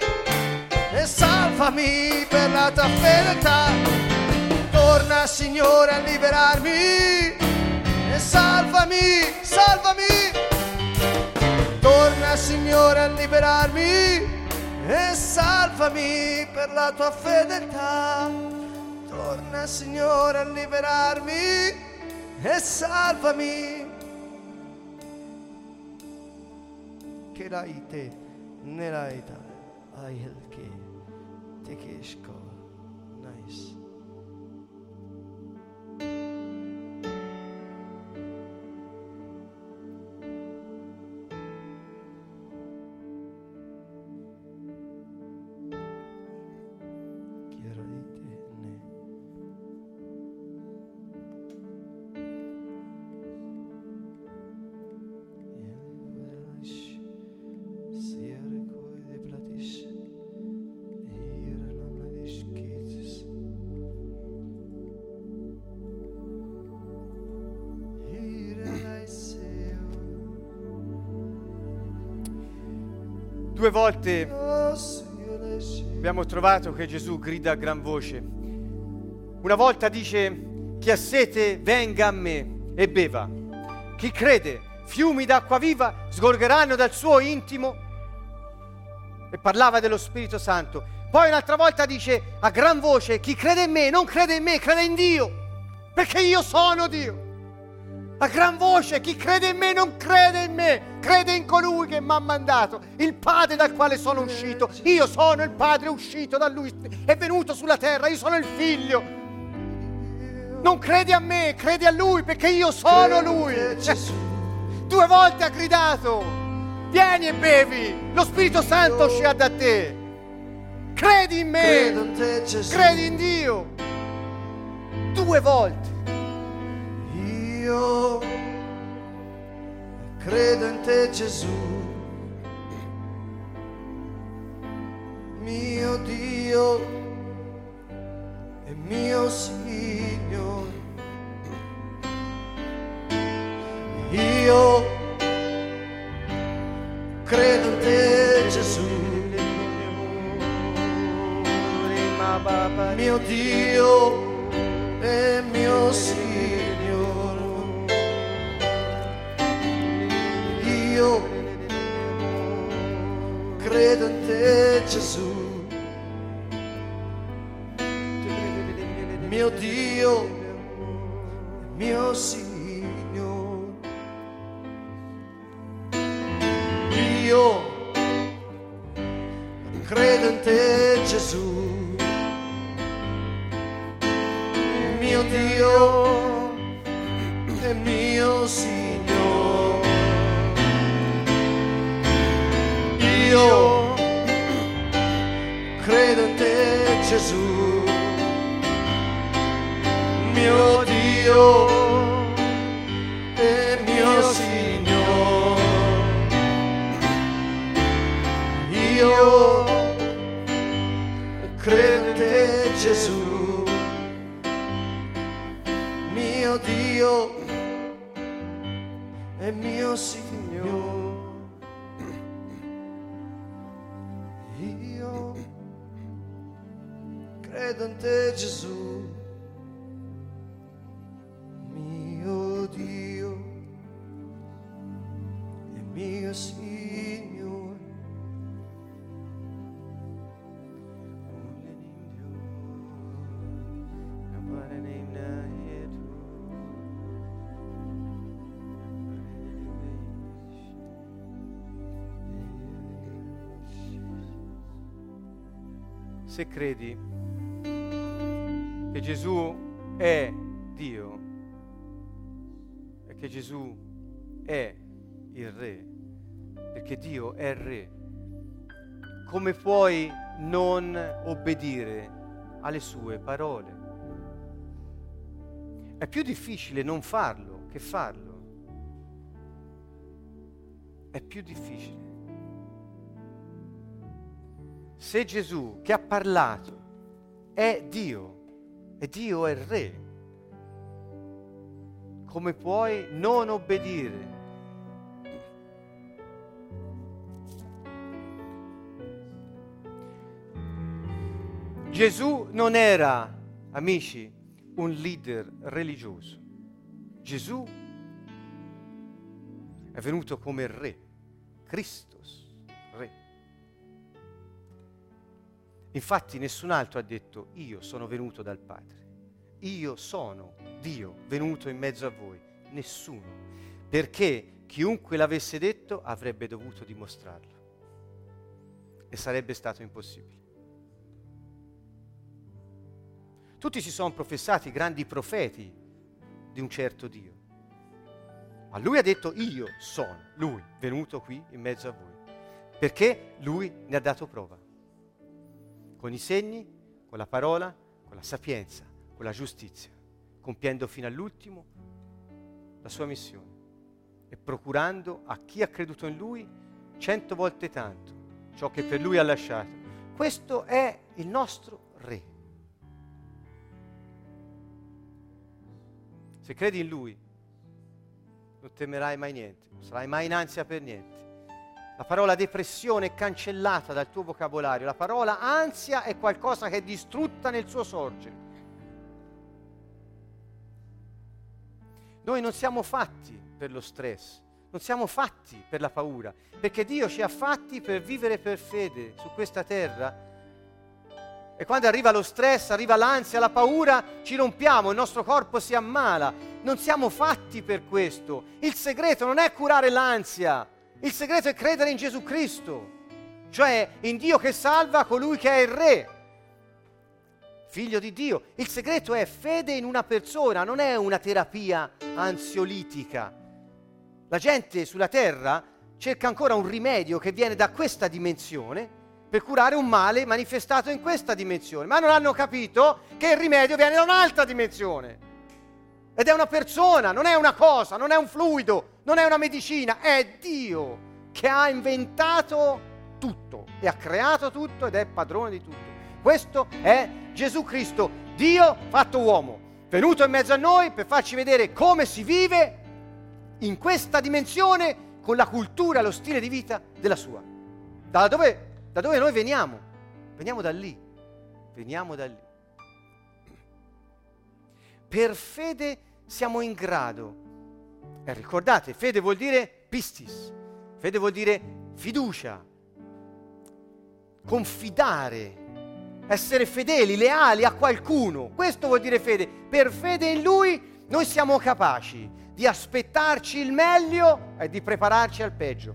e salvami per la tua fedeltà. Torna Signore a liberarmi e salvami, salvami. Torna Signore a liberarmi e salvami per la tua fedeltà. Torna Signore a liberarmi e salvami. Che dai te, ne dai te, ai el che, te che sco, nice. Due volte abbiamo trovato che Gesù grida a gran voce. Una volta dice chi ha sete venga a me e beva. Chi crede fiumi d'acqua viva sgorgeranno dal suo intimo. E parlava dello Spirito Santo. Poi un'altra volta dice a gran voce, chi crede in me non crede in me, crede in Dio, perché io sono Dio. A gran voce, chi crede in me non crede in me, crede in colui che mi ha mandato, il Padre dal quale sono uscito. Io sono il Padre uscito da lui, è venuto sulla terra, io sono il figlio. Non credi a me, credi a lui perché io sono lui. Due volte ha gridato, vieni e bevi, lo Spirito Santo uscirà da te. Credi in me, credi in Dio. Due volte io credo in te Gesù, mio Dio e mio Signore. Io credo in te Gesù, mio Dio e mio Signore. Se credi che Gesù è Dio e che Gesù è il Re, perché Dio è il Re, come puoi non obbedire alle sue parole? È più difficile non farlo che farlo. È più difficile. Se Gesù che ha parlato è Dio, e Dio è Re. Come puoi non obbedire? Gesù non era, amici, un leader religioso. Gesù è venuto come re, Christus, Infatti nessun altro ha detto io sono venuto dal Padre. Io sono Dio venuto in mezzo a voi. Nessuno. Perché chiunque l'avesse detto avrebbe dovuto dimostrarlo. E sarebbe stato impossibile. Tutti si sono professati grandi profeti di un certo Dio. Ma lui ha detto io sono, lui, venuto qui in mezzo a voi. Perché lui ne ha dato prova con i segni, con la parola, con la sapienza, con la giustizia, compiendo fino all'ultimo la sua missione e procurando a chi ha creduto in lui cento volte tanto ciò che per lui ha lasciato. Questo è il nostro Re. Se credi in lui, non temerai mai niente, non sarai mai in ansia per niente. La parola depressione è cancellata dal tuo vocabolario. La parola ansia è qualcosa che è distrutta nel suo sorgere. Noi non siamo fatti per lo stress, Non siamo fatti per la paura, perché Dio ci ha fatti per vivere per fede su questa terra. E quando arriva lo stress, arriva l'ansia, la paura, ci rompiamo, il nostro corpo si ammala. Non siamo fatti per questo. Il segreto non è curare l'ansia, il segreto è credere in Gesù Cristo, cioè in Dio che salva colui che è il Re, figlio di Dio. Il segreto è fede in una persona, non è una terapia ansiolitica. La gente sulla terra cerca ancora un rimedio che viene da questa dimensione per curare un male manifestato in questa dimensione, ma non hanno capito che il rimedio viene da un'altra dimensione. Ed è una persona, non è una cosa, non è un fluido, non è una medicina, è Dio che ha inventato tutto e ha creato tutto ed è padrone di tutto. Questo è Gesù Cristo, Dio fatto uomo, venuto in mezzo a noi per farci vedere come si vive in questa dimensione con la cultura, lo stile di vita della sua. Da dove, da dove noi veniamo? Veniamo da lì, veniamo da lì. Per fede siamo in grado, e ricordate, fede vuol dire pistis, fede vuol dire fiducia, confidare, essere fedeli, leali a qualcuno. Questo vuol dire fede. Per fede in Lui noi siamo capaci di aspettarci il meglio e di prepararci al peggio.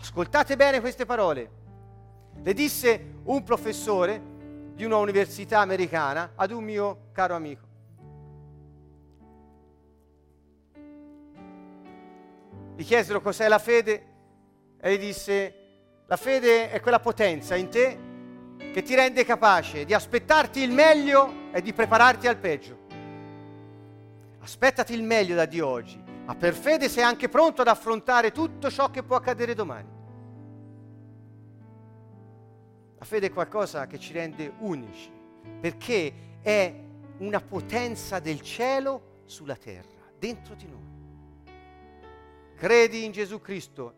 Ascoltate bene queste parole. Le disse un professore di una università americana ad un mio caro amico. Gli chiesero cos'è la fede e gli disse la fede è quella potenza in te che ti rende capace di aspettarti il meglio e di prepararti al peggio. Aspettati il meglio da Dio oggi, ma per fede sei anche pronto ad affrontare tutto ciò che può accadere domani. La fede è qualcosa che ci rende unici, perché è una potenza del cielo sulla terra, dentro di noi. Credi in Gesù Cristo,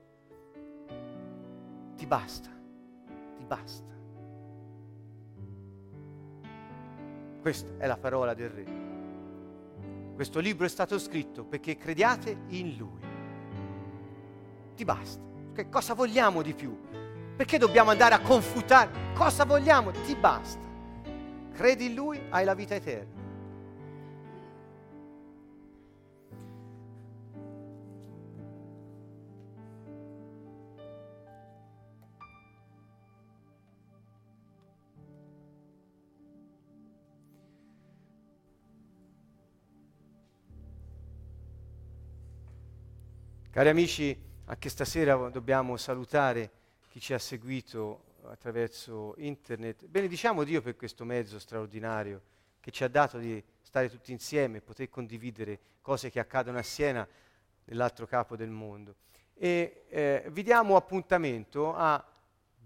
ti basta, ti basta. Questa è la parola del Re. Questo libro è stato scritto perché crediate in Lui. Ti basta. Che cosa vogliamo di più? Perché dobbiamo andare a confutare? Cosa vogliamo? Ti basta. Credi in Lui, hai la vita eterna. Cari amici, anche stasera dobbiamo salutare chi ci ha seguito attraverso internet. Benediciamo Dio per questo mezzo straordinario che ci ha dato di stare tutti insieme, poter condividere cose che accadono a Siena, nell'altro capo del mondo. E eh, vi diamo appuntamento a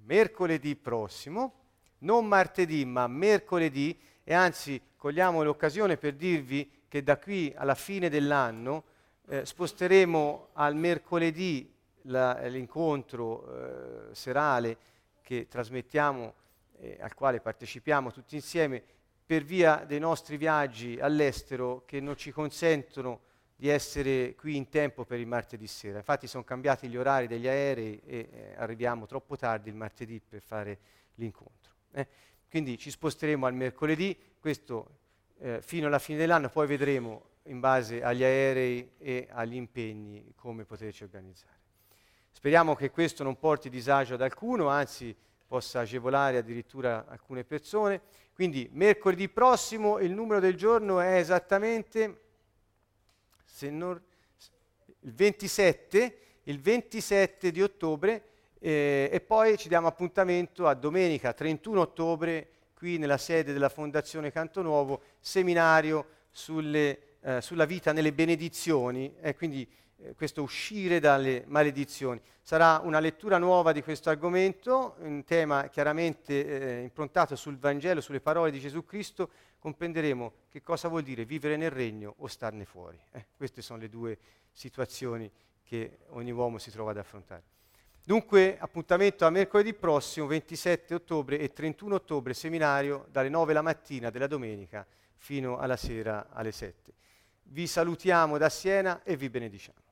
mercoledì prossimo, non martedì, ma mercoledì, e anzi cogliamo l'occasione per dirvi che da qui alla fine dell'anno eh, sposteremo al mercoledì la, l'incontro eh, serale che trasmettiamo, eh, al quale partecipiamo tutti insieme, per via dei nostri viaggi all'estero che non ci consentono di essere qui in tempo per il martedì sera. Infatti sono cambiati gli orari degli aerei e eh, arriviamo troppo tardi il martedì per fare l'incontro. Eh. Quindi ci sposteremo al mercoledì, questo eh, fino alla fine dell'anno, poi vedremo in base agli aerei e agli impegni come poterci organizzare. Speriamo che questo non porti disagio ad alcuno, anzi possa agevolare addirittura alcune persone. Quindi mercoledì prossimo il numero del giorno è esattamente non, il, 27, il 27 di ottobre eh, e poi ci diamo appuntamento a domenica 31 ottobre qui nella sede della Fondazione Canto Nuovo, seminario sulle eh, sulla vita nelle benedizioni e quindi eh, questo uscire dalle maledizioni. Sarà una lettura nuova di questo argomento, un tema chiaramente eh, improntato sul Vangelo, sulle parole di Gesù Cristo, comprenderemo che cosa vuol dire vivere nel regno o starne fuori. Eh, queste sono le due situazioni che ogni uomo si trova ad affrontare. Dunque, appuntamento a mercoledì prossimo, 27 ottobre e 31 ottobre, seminario dalle 9 la mattina della domenica fino alla sera alle 7. Vi salutiamo da Siena e vi benediciamo.